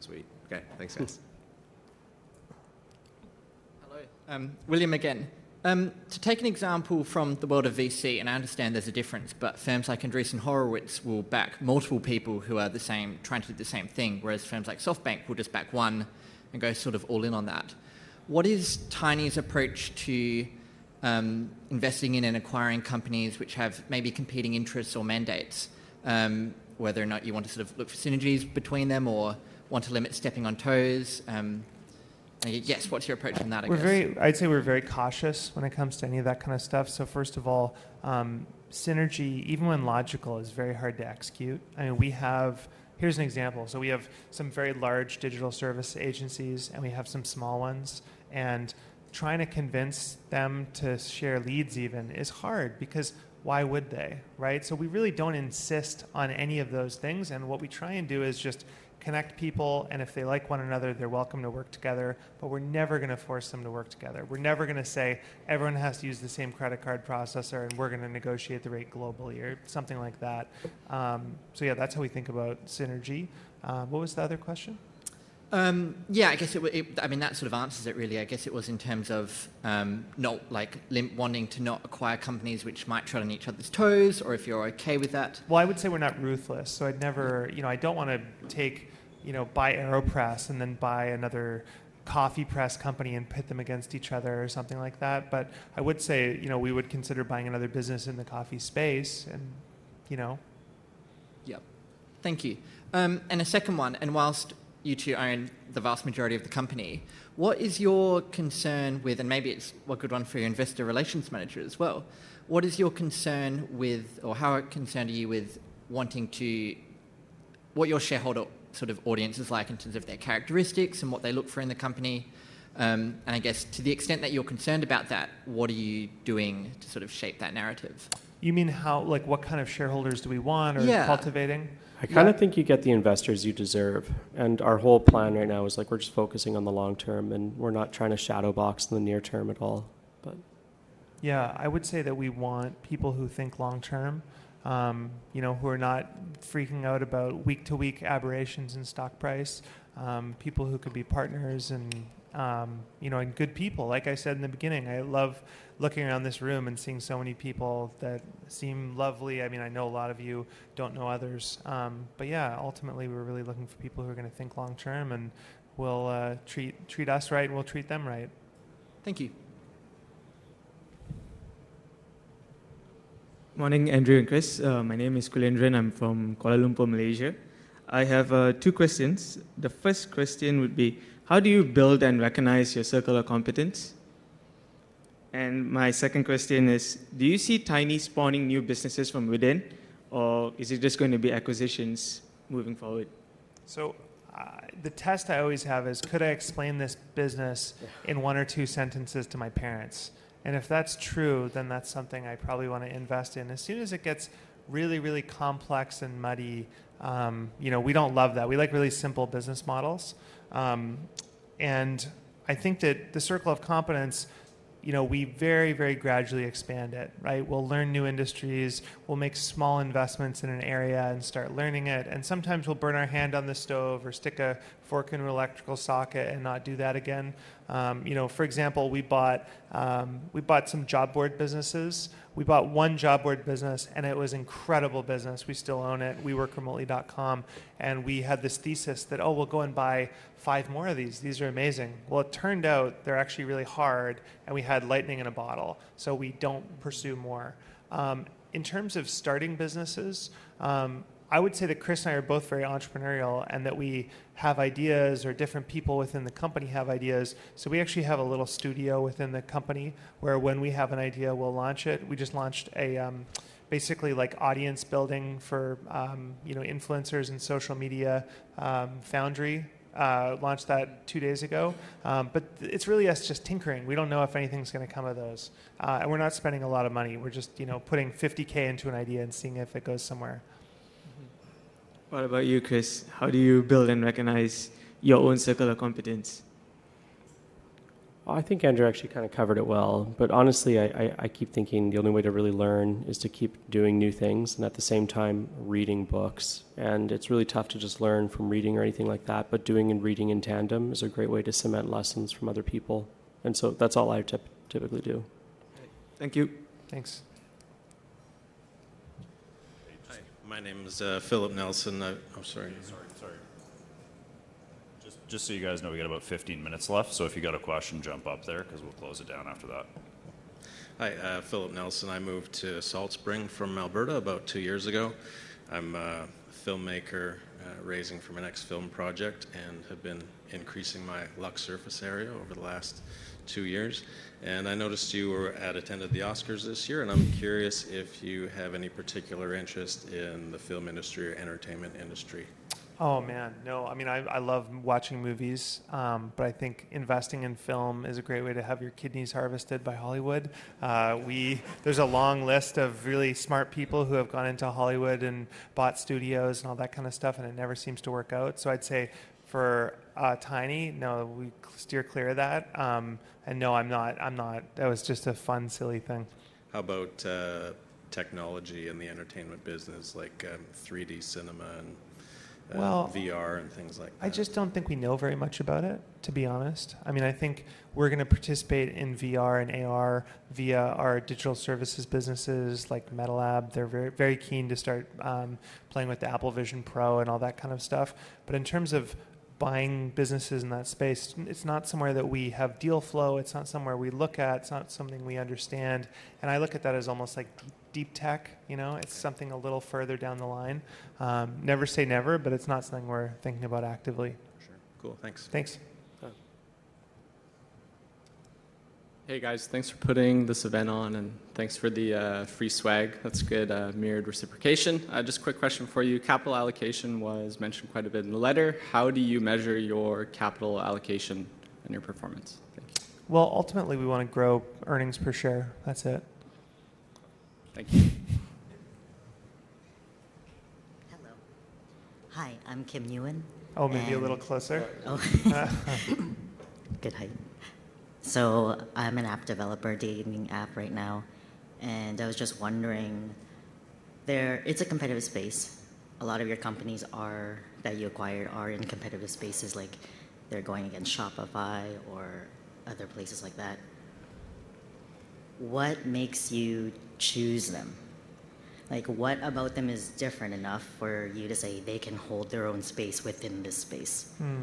Sweet. Okay. Thanks, guys. Hello, um, William again. Um, to take an example from the world of VC, and I understand there's a difference, but firms like Andreessen Horowitz will back multiple people who are the same, trying to do the same thing, whereas firms like SoftBank will just back one and go sort of all in on that. What is Tiny's approach to um, investing in and acquiring companies which have maybe competing interests or mandates, um, whether or not you want to sort of look for synergies between them or want to limit stepping on toes. Um, yes, what's your approach on that? I we're guess? very, I'd say we're very cautious when it comes to any of that kind of stuff. So first of all, um, synergy, even when logical, is very hard to execute. I mean, we have here's an example. So we have some very large digital service agencies, and we have some small ones, and trying to convince them to share leads even is hard because why would they, right? So we really don't insist on any of those things, and what we try and do is just connect people, and if they like one another, they're welcome to work together. But we're never going to force them to work together. We're never going to say everyone has to use the same credit card processor, and we're going to negotiate the rate globally or something like that. Um, so yeah, that's how we think about synergy. Uh, what was the other question? Um, yeah, I guess it, it, I mean, that sort of answers it really. I guess it was in terms of um, not like lim- wanting to not acquire companies which might tread on each other's toes, or if you're okay with that. Well, I would say we're not ruthless. So I'd never, you know, I don't want to take, you know, buy AeroPress and then buy another coffee press company and pit them against each other or something like that. But I would say, you know, we would consider buying another business in the coffee space, and you know. Yep. Thank you. Um, and a second one, and whilst you two own the vast majority of the company. What is your concern with, and maybe it's a good one for your investor relations manager as well, what is your concern with, or how concerned are you with wanting to, what your shareholder sort of audience is like in terms of their characteristics and what they look for in the company? Um, and I guess to the extent that you're concerned about that, what are you doing to sort of shape that narrative? You mean how, like, what kind of shareholders do we want or Yeah. cultivating? I kind of think you get the investors you deserve. And our whole plan right now is like we're just focusing on the long term and we're not trying to shadow box in the near term at all. But Yeah, I would say that we want people who think long term, um, you know, who are not freaking out about week to week aberrations in stock price, um, people who could be partners and, um, you know, and good people. Like I said in the beginning, I love looking around this room and seeing so many people that seem lovely. I mean, I know a lot of you don't know others. Um, but yeah, ultimately, we're really looking for people who are going to think long term and will uh, treat, treat us right and we'll treat them right. Thank you. Morning, Andrew and Chris. Uh, my name is Kulendran. I'm from Kuala Lumpur, Malaysia. I have uh, two questions. The first question would be How do you build and recognize your circle of competence? And my second question is Do you see Tiny spawning new businesses from within, or is it just going to be acquisitions moving forward? So, uh, the test I always have is could I explain this business in one or two sentences to my parents? And if that's true, then that's something I probably want to invest in. As soon as it gets really, really complex and muddy, um, you know, we don't love that. We like really simple business models. Um, and I think that the circle of competence you know, we very, very gradually expand it, right? We'll learn new industries, we'll make small investments in an area and start learning it. And sometimes we'll burn our hand on the stove or stick a fork into an electrical socket and not do that again. Um, you know, for example, we bought um, we bought some job board businesses. We bought one job board business, and it was incredible business. We still own it. WeWorkRemotely.com, and we had this thesis that oh, we'll go and buy five more of these. These are amazing. Well, it turned out they're actually really hard, and we had lightning in a bottle, so we don't pursue more. Um, in terms of starting businesses, um, I would say that Chris and I are both very entrepreneurial and that we have ideas or different people within the company have ideas. So we actually have a little studio within the company where when we have an idea, we'll launch it. We just launched a um, basically like audience building for um, you know influencers and social media um, Foundry. Uh, launched that two days ago, um, but it's really us just tinkering. We don't know if anything's going to come of those, uh, and we're not spending a lot of money. We're just you know putting 50k into an idea and seeing if it goes somewhere. What about you, Chris? How do you build and recognize your own circle of competence? I think Andrew actually kind of covered it well. But honestly, I, I, I, keep thinking the only way to really learn is to keep doing new things and at the same time reading books. And it's really tough to just learn from reading or anything like that. But doing and reading in tandem is a great way to cement lessons from other people. And so that's all I typ- typically do. Thank you. Thanks. Hi, my name is uh, Philip Nelson. I, I'm sorry. Sorry, sorry. Just, just so you guys know, we got about 15 minutes left. So if you got a question, jump up there because we'll close it down after that. Hi, uh, Philip Nelson. I moved to Salt Spring from Alberta about two years ago. I'm a filmmaker uh, raising for my next film project and have been increasing my luck surface area over the last two years. And I noticed you were at attended the Oscars this year, and I'm curious if you have any particular interest in the film industry or entertainment industry. Oh man, no. I mean, I, I love watching movies, um, but I think investing in film is a great way to have your kidneys harvested by Hollywood. Uh, we there's a long list of really smart people who have gone into Hollywood and bought studios and all that kind of stuff, and it never seems to work out. So I'd say for uh, Tiny, no, we steer clear of that. Um, and no, I'm not. I'm not. That was just a fun, silly thing. How about uh, technology in the entertainment business, like um, 3D cinema and uh, Well, VR and things like that? I just don't think we know very much about it, to be honest. I mean, I think we're going to participate in VR and AR via our digital services businesses like MetaLab. They're very, very keen to start um, playing with the Apple Vision Pro and all that kind of stuff. But in terms of buying businesses in that space, it's not somewhere that we have deal flow. It's not somewhere we look at. It's not something we understand. And I look at that as almost like deep, tech. You know, it's something a little further down the line. Um, never say never, but it's not something we're thinking about actively. Sure. Cool. Thanks. Thanks. Hey guys, thanks for putting this event on and thanks for the uh, free swag. That's good uh, mirrored reciprocation. Uh, just a quick question for you. Capital allocation was mentioned quite a bit in the letter. How do you measure your capital allocation and your performance? Thank you. Well, ultimately, we want to grow earnings per share. That's it. Thank you. Hello. Hi, I'm Kim Ewan. Oh, maybe a little closer. Oh. Good height. So I'm an app developer, dating app right now, and I was just wondering, there it's a competitive space. A lot of your companies are that you acquired are in competitive spaces, like they're going against Shopify or other places like that. What makes you choose them? Like, what about them is different enough for you to say they can hold their own space within this space? Hmm.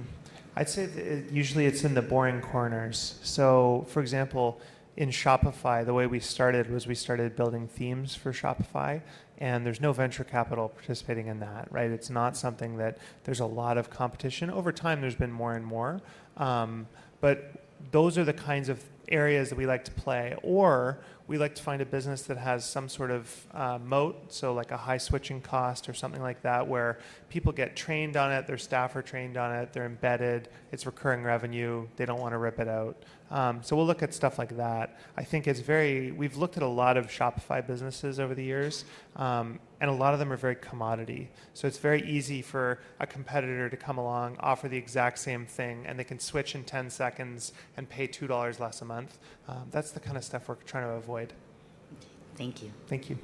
I'd say it, usually it's in the boring corners. So, for example, in Shopify, the way we started was we started building themes for Shopify, and there's no venture capital participating in that, right? It's not something that there's a lot of competition. Over time, there's been more and more. Um, but those are the kinds of areas that we like to play. Or we like to find a business that has some sort of uh, moat, so like a high switching cost or something like that, where people get trained on it, their staff are trained on it, they're embedded, it's recurring revenue, they don't want to rip it out. Um, so we'll look at stuff like that. I think it's very, we've looked at a lot of Shopify businesses over the years, um, and a lot of them are very commodity. So it's very easy for a competitor to come along, offer the exact same thing, and they can switch in 10 seconds and pay $2 less a month. Um, that's the kind of stuff we're trying to avoid. Thank you. Thank you.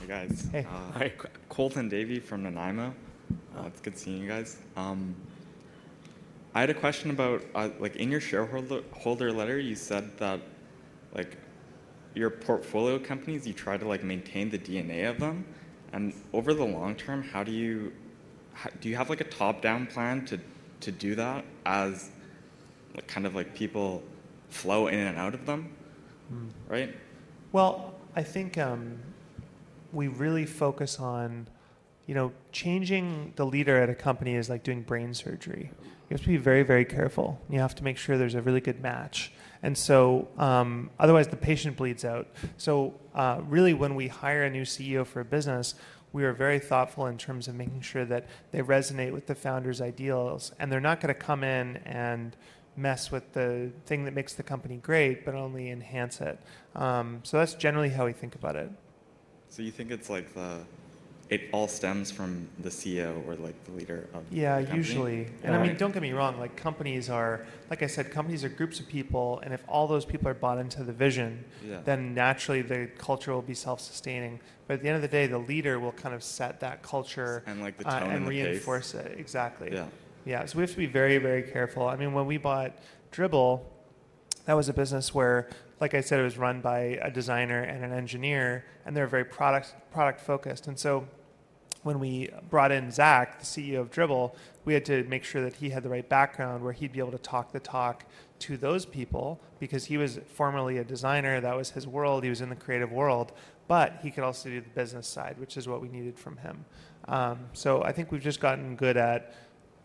Hey guys. Hey. Uh, hi, Colton Davey from Nanaimo. Uh, it's good seeing you guys. Um, I had a question about uh, like in your shareholder letter, you said that like your portfolio companies, you try to like maintain the DNA of them, and over the long term, how do you how, do you have like a top-down plan to to do that as like, kind of like people flow in and out of them, Hmm. right? Well, I think um, we really focus on, you know, changing the leader at a company is like doing brain surgery. You have to be very, very careful. You have to make sure there's a really good match. And so, um, otherwise, the patient bleeds out. So, uh, really, when we hire a new CEO for a business, we are very thoughtful in terms of making sure that they resonate with the founder's ideals. And they're not going to come in and mess with the thing that makes the company great, but only enhance it. Um, so that's generally how we think about it. So you think it's like the it all stems from the CEO or like the leader of Yeah, the company? usually. And I mean, don't get me wrong, like companies are, like I said, companies are groups of people, and if all those people are bought into the vision, Yeah. then naturally the culture will be self sustaining. But at the end of the day, the leader will kind of set that culture And, like, the uh, tone and and the pace. reinforce it. Exactly. Yeah. Yeah, so we have to be very, very careful. I mean, when we bought Dribbble, that was a business where, like I said, it was run by a designer and an engineer, and they're very product product focused. And so when we brought in Zach, the CEO of Dribbble, we had to make sure that he had the right background where he'd be able to talk the talk to those people because he was formerly a designer. That was his world. He was in the creative world, but he could also do the business side, which is what we needed from him. Um, so I think we've just gotten good at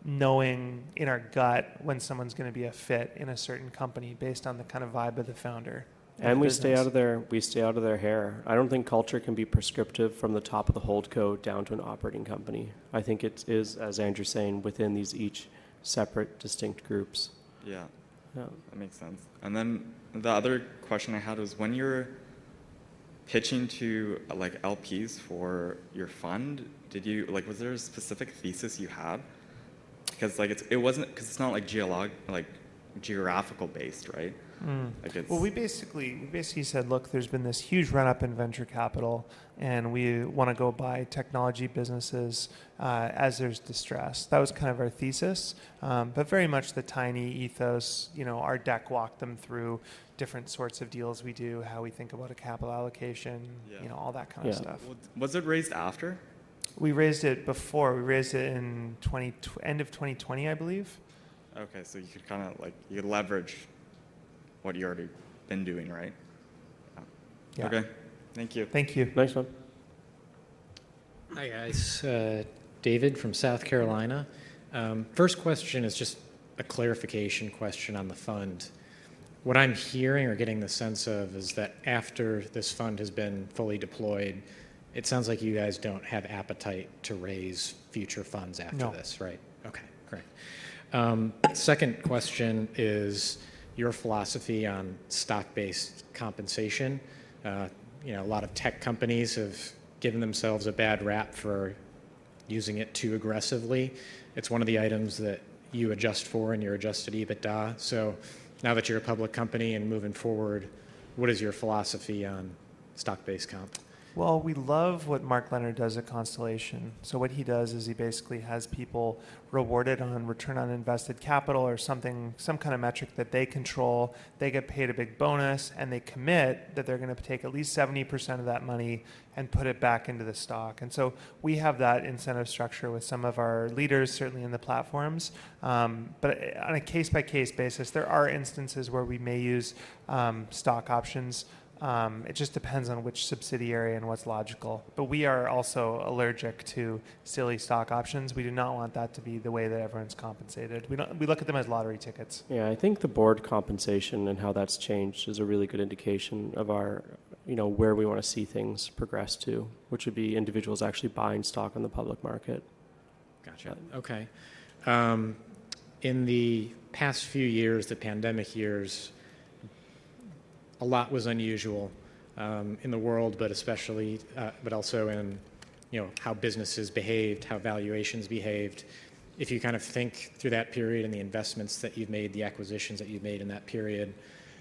knowing in our gut when someone's going to be a fit in a certain company based on the kind of vibe of the founder. And we stay business. out of their we stay out of their hair. I don't think culture can be prescriptive from the top of the holdco down to an operating company. I think it is, as Andrew's saying, within these each separate, distinct groups. Yeah. Yeah. That makes sense. And then the other question I had was when you're pitching to uh, like LPs for your fund, did you like was there a specific thesis you had? Because like it's it wasn't because it's not like geolog like geographical based, right? Mm. Like Well, we basically we basically said, look, there's been this huge run up in venture capital, and we want to go buy technology businesses uh, as there's distress. That was kind of our thesis, um, but very much the tiny ethos. You know, our deck walked them through different sorts of deals we do, how we think about a capital allocation, you know, all that kind of stuff. Was it raised after? We raised it before. We raised it in 20, end of 2020, I believe. Okay, so you could kind of like you leverage what you already been doing, right? Yeah. Okay. Thank you. Thank you. Nice one. Hi, guys. Uh, David from South Carolina. Um, first question is just a clarification question on the fund. What I'm hearing or getting the sense of is that after this fund has been fully deployed, it sounds like you guys don't have appetite to raise future funds after No. this, right? Okay, great. Um, second question is your philosophy on stock-based compensation. Uh, you know, a lot of tech companies have given themselves a bad rap for using it too aggressively. It's one of the items that you adjust for in your adjusted EBITDA. So now that you're a public company and moving forward, what is your philosophy on stock-based comp? Well, we love what Mark Leonard does at Constellation. So what he does is he basically has people rewarded on return on invested capital or something, some kind of metric that they control. They get paid a big bonus, and they commit that they're going to take at least seventy percent of that money and put it back into the stock. And so we have that incentive structure with some of our leaders, certainly in the platforms. Um, but on a case by case basis, there are instances where we may use um, stock options. Um, it just depends on which subsidiary and what's logical. But we are also allergic to silly stock options. We do not want that to be the way that everyone's compensated. We don't. We look at them as lottery tickets. Yeah, I think the board compensation and how that's changed is a really good indication of our, you know, where we want to see things progress to, which would be individuals actually buying stock on the public market. Gotcha. Okay. Um, in the past few years, the pandemic years, a lot was unusual um, in the world, but especially, uh, but also in, you know, how businesses behaved, how valuations behaved. If you kind of think through that period and the investments that you've made, the acquisitions that you've made in that period,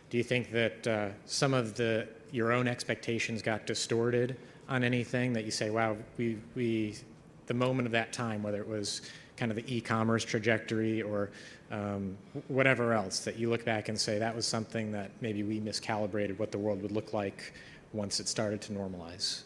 do you think that uh, some of the your own expectations got distorted on anything that you say, wow, we, we the moment of that time, whether it was kind of the e-commerce trajectory or um, whatever else, that you look back and say that was something that maybe we miscalibrated what the world would look like once it started to normalize?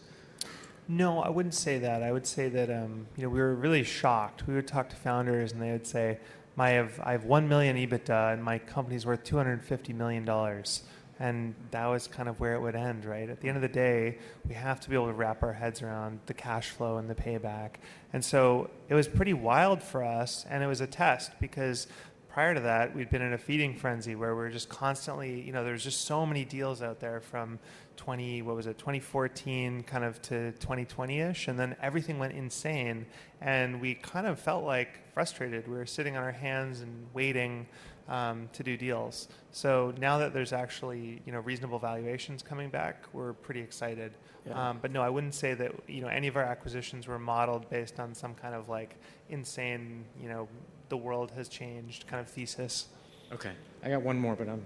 No, I wouldn't say that. I would say that um, you know we were really shocked. We would talk to founders, and they would say, "My have I have one million EBITDA, and my company's worth two hundred fifty million dollars." And that was kind of where it would end, right? At the end of the day, we have to be able to wrap our heads around the cash flow and the payback. And so it was pretty wild for us, and it was a test because prior to that, we'd been in a feeding frenzy where we are just constantly, you know, there's just so many deals out there from 20, what was it, 2014 kind of to 2020-ish, and then everything went insane, and we kind of felt like frustrated. We were sitting on our hands and waiting um, to do deals. So now that there's actually, you know, reasonable valuations coming back, we're pretty excited. Yeah. Um, but no, I wouldn't say that, you know, any of our acquisitions were modeled based on some kind of like insane, you know, the world has changed kind of thesis. Okay. I got one more, but I'm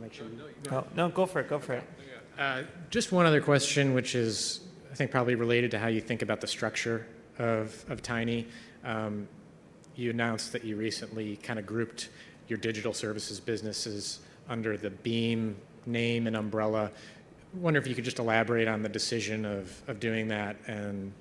make sure. You... Oh, no, go for it. Go for it. Uh, just one other question, which is, I think, probably related to how you think about the structure of, of Tiny. Um, you announced that you recently kind of grouped your digital services businesses under the Beam name and umbrella. I wonder if you could just elaborate on the decision of, of doing that and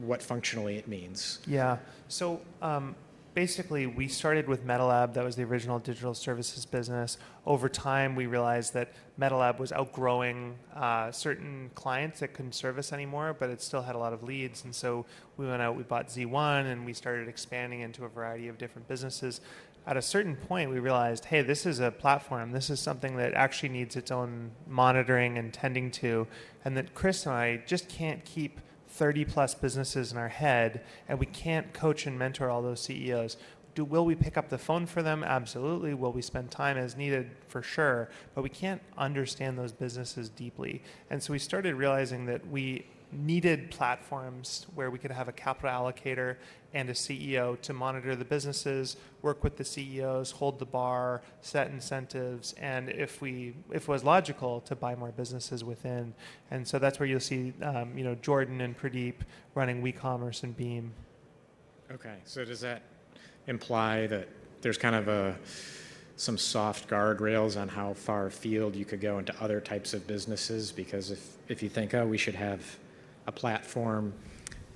what functionally it means. Yeah. So um, basically, we started with MetaLab. That was the original digital services business. Over time, we realized that MetaLab was outgrowing uh, certain clients that couldn't service anymore, but it still had a lot of leads. And so we went out, we bought Z1, and we started expanding into a variety of different businesses. At a certain point, we realized, hey, this is a platform. This is something that actually needs its own monitoring and tending to, and that Chris and I just can't keep 30 plus businesses in our head and we can't coach and mentor all those CEOs. Do, will we pick up the phone for them? Absolutely. Will we spend time as needed? For sure. But we can't understand those businesses deeply. And so we started realizing that we needed platforms where we could have a capital allocator and a CEO to monitor the businesses, work with the CEOs, hold the bar, set incentives, and if we if it was logical to buy more businesses within. And so that's where you'll see um, you know Jordan and Pradeep running WeCommerce and Beam. Okay, so does that imply that there's kind of a some soft guardrails on how far afield you could go into other types of businesses? Because if if you think, oh, we should have a platform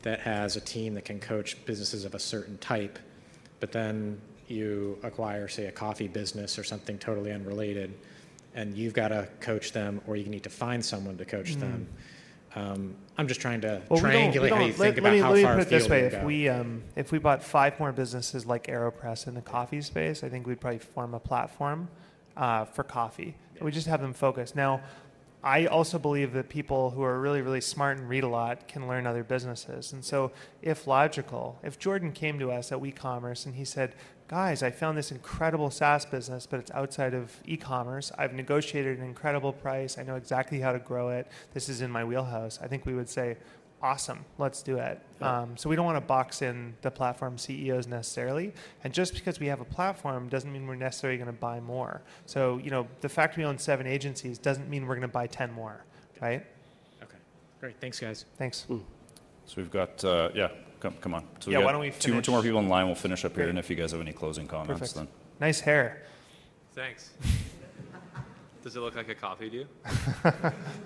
that has a team that can coach businesses of a certain type, but then you acquire, say, a coffee business or something totally unrelated, and you've got to coach them, or you need to find someone to coach Mm. them. Um, I'm just trying to Well, we don't- we triangulate don't- you let- think let about me- how let me far put it this way: you if we um, if we bought five more businesses like Aeropress in the coffee space, I think we'd probably form a platform uh, for coffee. We just have them focused. Now, I also believe that people who are really really smart and read a lot can learn other businesses. And so, if logical, if Jordan came to us at WeCommerce and he said, "Guys, I found this incredible SaaS business, but it's outside of e-commerce. I've negotiated an incredible price. I know exactly how to grow it. This is in my wheelhouse." I think we would say awesome let's do it Yeah. um, so we don't want to box in the platform ceos necessarily and just because we have a platform doesn't mean we're necessarily going to buy more so you know the fact we own seven agencies doesn't mean we're going to buy 10 more right okay great thanks guys thanks So we've got, uh, yeah, come, come on. So Yeah, why don't we two, two more people in line. We'll finish up here, Great. and if you guys have any closing comments, Perfect. then. nice hair Thanks. Does it look like a coffee to you? I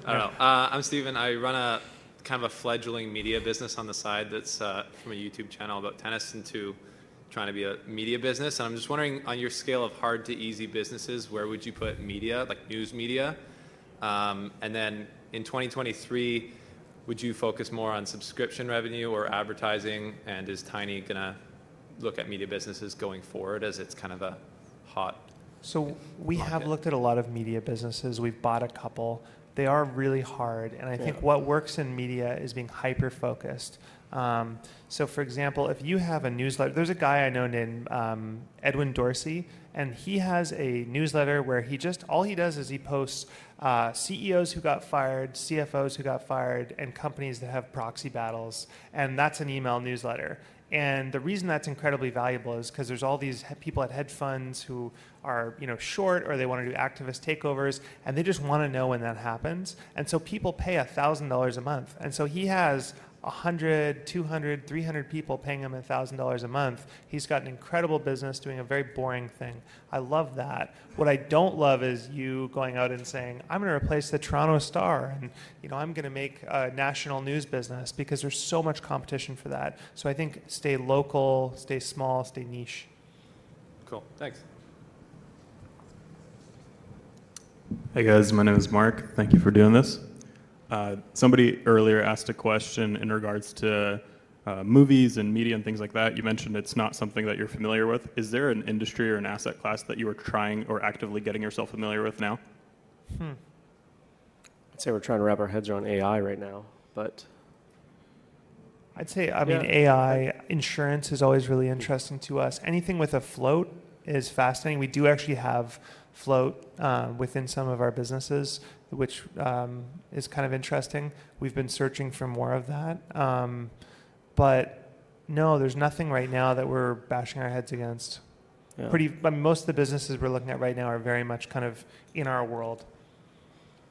don't know. Uh, I'm Steven. I run a kind of a fledgling media business on the side that's uh, from a YouTube channel about tennis into trying to be a media business. And I'm just wondering, on your scale of hard to easy businesses, where would you put media, like news media? Um, and then in 2023, would you focus more on subscription revenue or advertising? And is Tiny going to look at media businesses going forward as it's kind of a hot So we have looked at a lot of media businesses. We've bought a couple. They are really hard, and I think what works in media is being hyper focused. Um, so, for example, if you have a newsletter, there's a guy I know named um, Edwin Dorsey, and he has a newsletter where he just all he does is he posts uh, CEOs who got fired, CFOs who got fired, and companies that have proxy battles, and that's an email newsletter. And the reason that's incredibly valuable is because there's all these people at hedge funds who are, you know, short or they want to do activist takeovers, and they just want to know when that happens. And so people pay $1,000 a month. And so he has 100, 200, 300 people paying him $1,000 a month. He's got an incredible business doing a very boring thing. I love that. What I don't love is you going out and saying, I'm going to replace the Toronto Star and, you know, I'm going to make a national news business because there's so much competition for that. So I think stay local, stay small, stay niche. Cool. Thanks. Hey guys, my name is Mark. Thank you for doing this. Uh, somebody earlier asked a question in regards to uh, movies and media and things like that. You mentioned it's not something that you're familiar with. Is there an industry or an asset class that you are trying or actively getting yourself familiar with now? Hmm. I'd say we're trying to wrap our heads around AI right now, but I'd say, I mean, AI insurance is always really interesting to us. Anything with a float is fascinating. We do actually have float uh, within some of our businesses, which um, is kind of interesting. We've been searching for more of that. Um, but no, there's nothing right now that we're bashing our heads against. Yeah. Pretty, I mean, most of the businesses we're looking at right now are very much kind of in our world.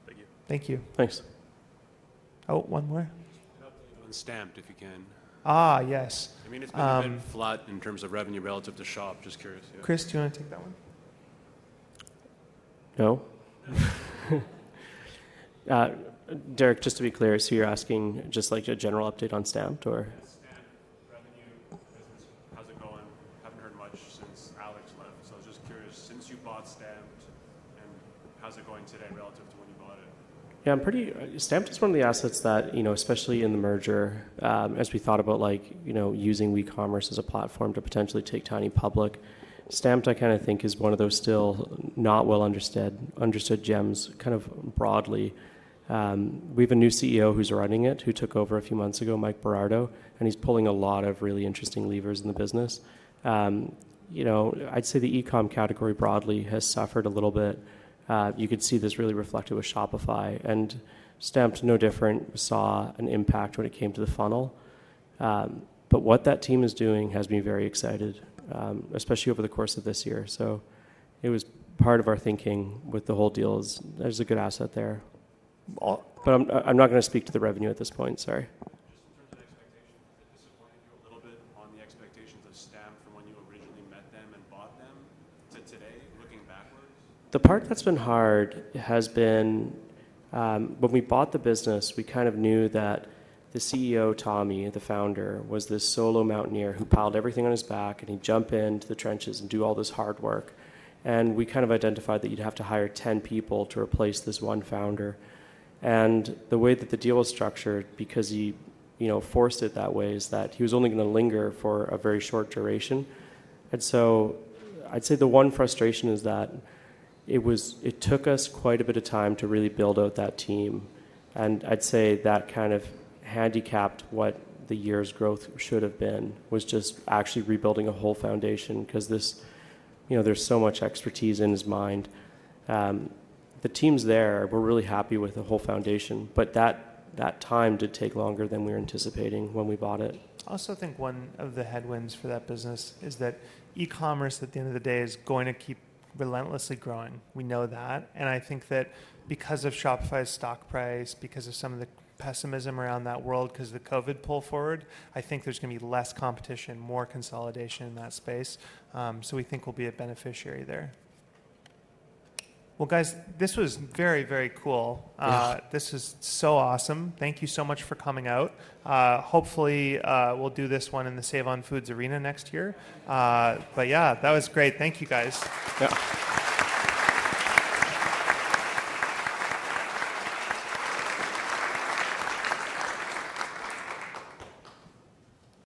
Thank you. Thank you. Thanks. Oh, one more. On stamped, if you can. Ah, yes. I mean, it's been a Um, bit flat in terms of revenue relative to shop. Just curious. Yeah. Chris, do you want to take that one? No. uh, Derek, just to be clear, so you're asking just like a general update on Stamped, or? how's it going? Haven't heard much since Alex left, so I was just curious, since you bought Stamped, and how's it going today relative to when you bought it? Yeah, I'm pretty. Stamped is one of the assets that you know, especially in the merger, um, as we thought about like you know using WeCommerce as a platform to potentially take Tiny public. Stamped, I kind of think, is one of those still not well understood understood gems, kind of broadly. Um, we have a new CEO who's running it, who took over a few months ago, Mike Berardo, and he's pulling a lot of really interesting levers in the business. Um, you know, I'd say the e-com category broadly has suffered a little bit. Uh, you could see this really reflected with Shopify, and Stamped, no different, saw an impact when it came to the funnel. Um, but what that team is doing has me very excited, um, especially over the course of this year. So it was part of our thinking with the whole deal is there's a good asset there. But I'm, I'm not going to speak to the revenue at this point, sorry. a little bit on the expectations of Stamped from when you originally met them and bought them to today, looking backwards? The part that's been hard has been um, when we bought the business, we kind of knew that the CEO, Tommy, the founder, was this solo mountaineer who piled everything on his back and he'd jump into the trenches and do all this hard work. And we kind of identified that you'd have to hire 10 people to replace this one founder. And the way that the deal was structured, because he you know, forced it that way, is that he was only going to linger for a very short duration. And so I'd say the one frustration is that it was it took us quite a bit of time to really build out that team, and I'd say that kind of handicapped what the year's growth should have been was just actually rebuilding a whole foundation because this, you know, there's so much expertise in his mind. Um, the team's there. We're really happy with the whole foundation, but that that time did take longer than we were anticipating when we bought it. I also think one of the headwinds for that business is that e-commerce at the end of the day is going to keep relentlessly growing. We know that. And I think that because of Shopify's stock price, because of some of the pessimism around that world, because of the COVID pull forward, I think there's going to be less competition, more consolidation in that space. Um, so we think we'll be a beneficiary there. Well, guys, this was very, very cool. Uh, Yeah. This is so awesome. Thank you so much for coming out. Uh, hopefully, uh, we'll do this one in the Save on Foods Arena next year. Uh, but yeah, that was great. Thank you, guys. Yeah.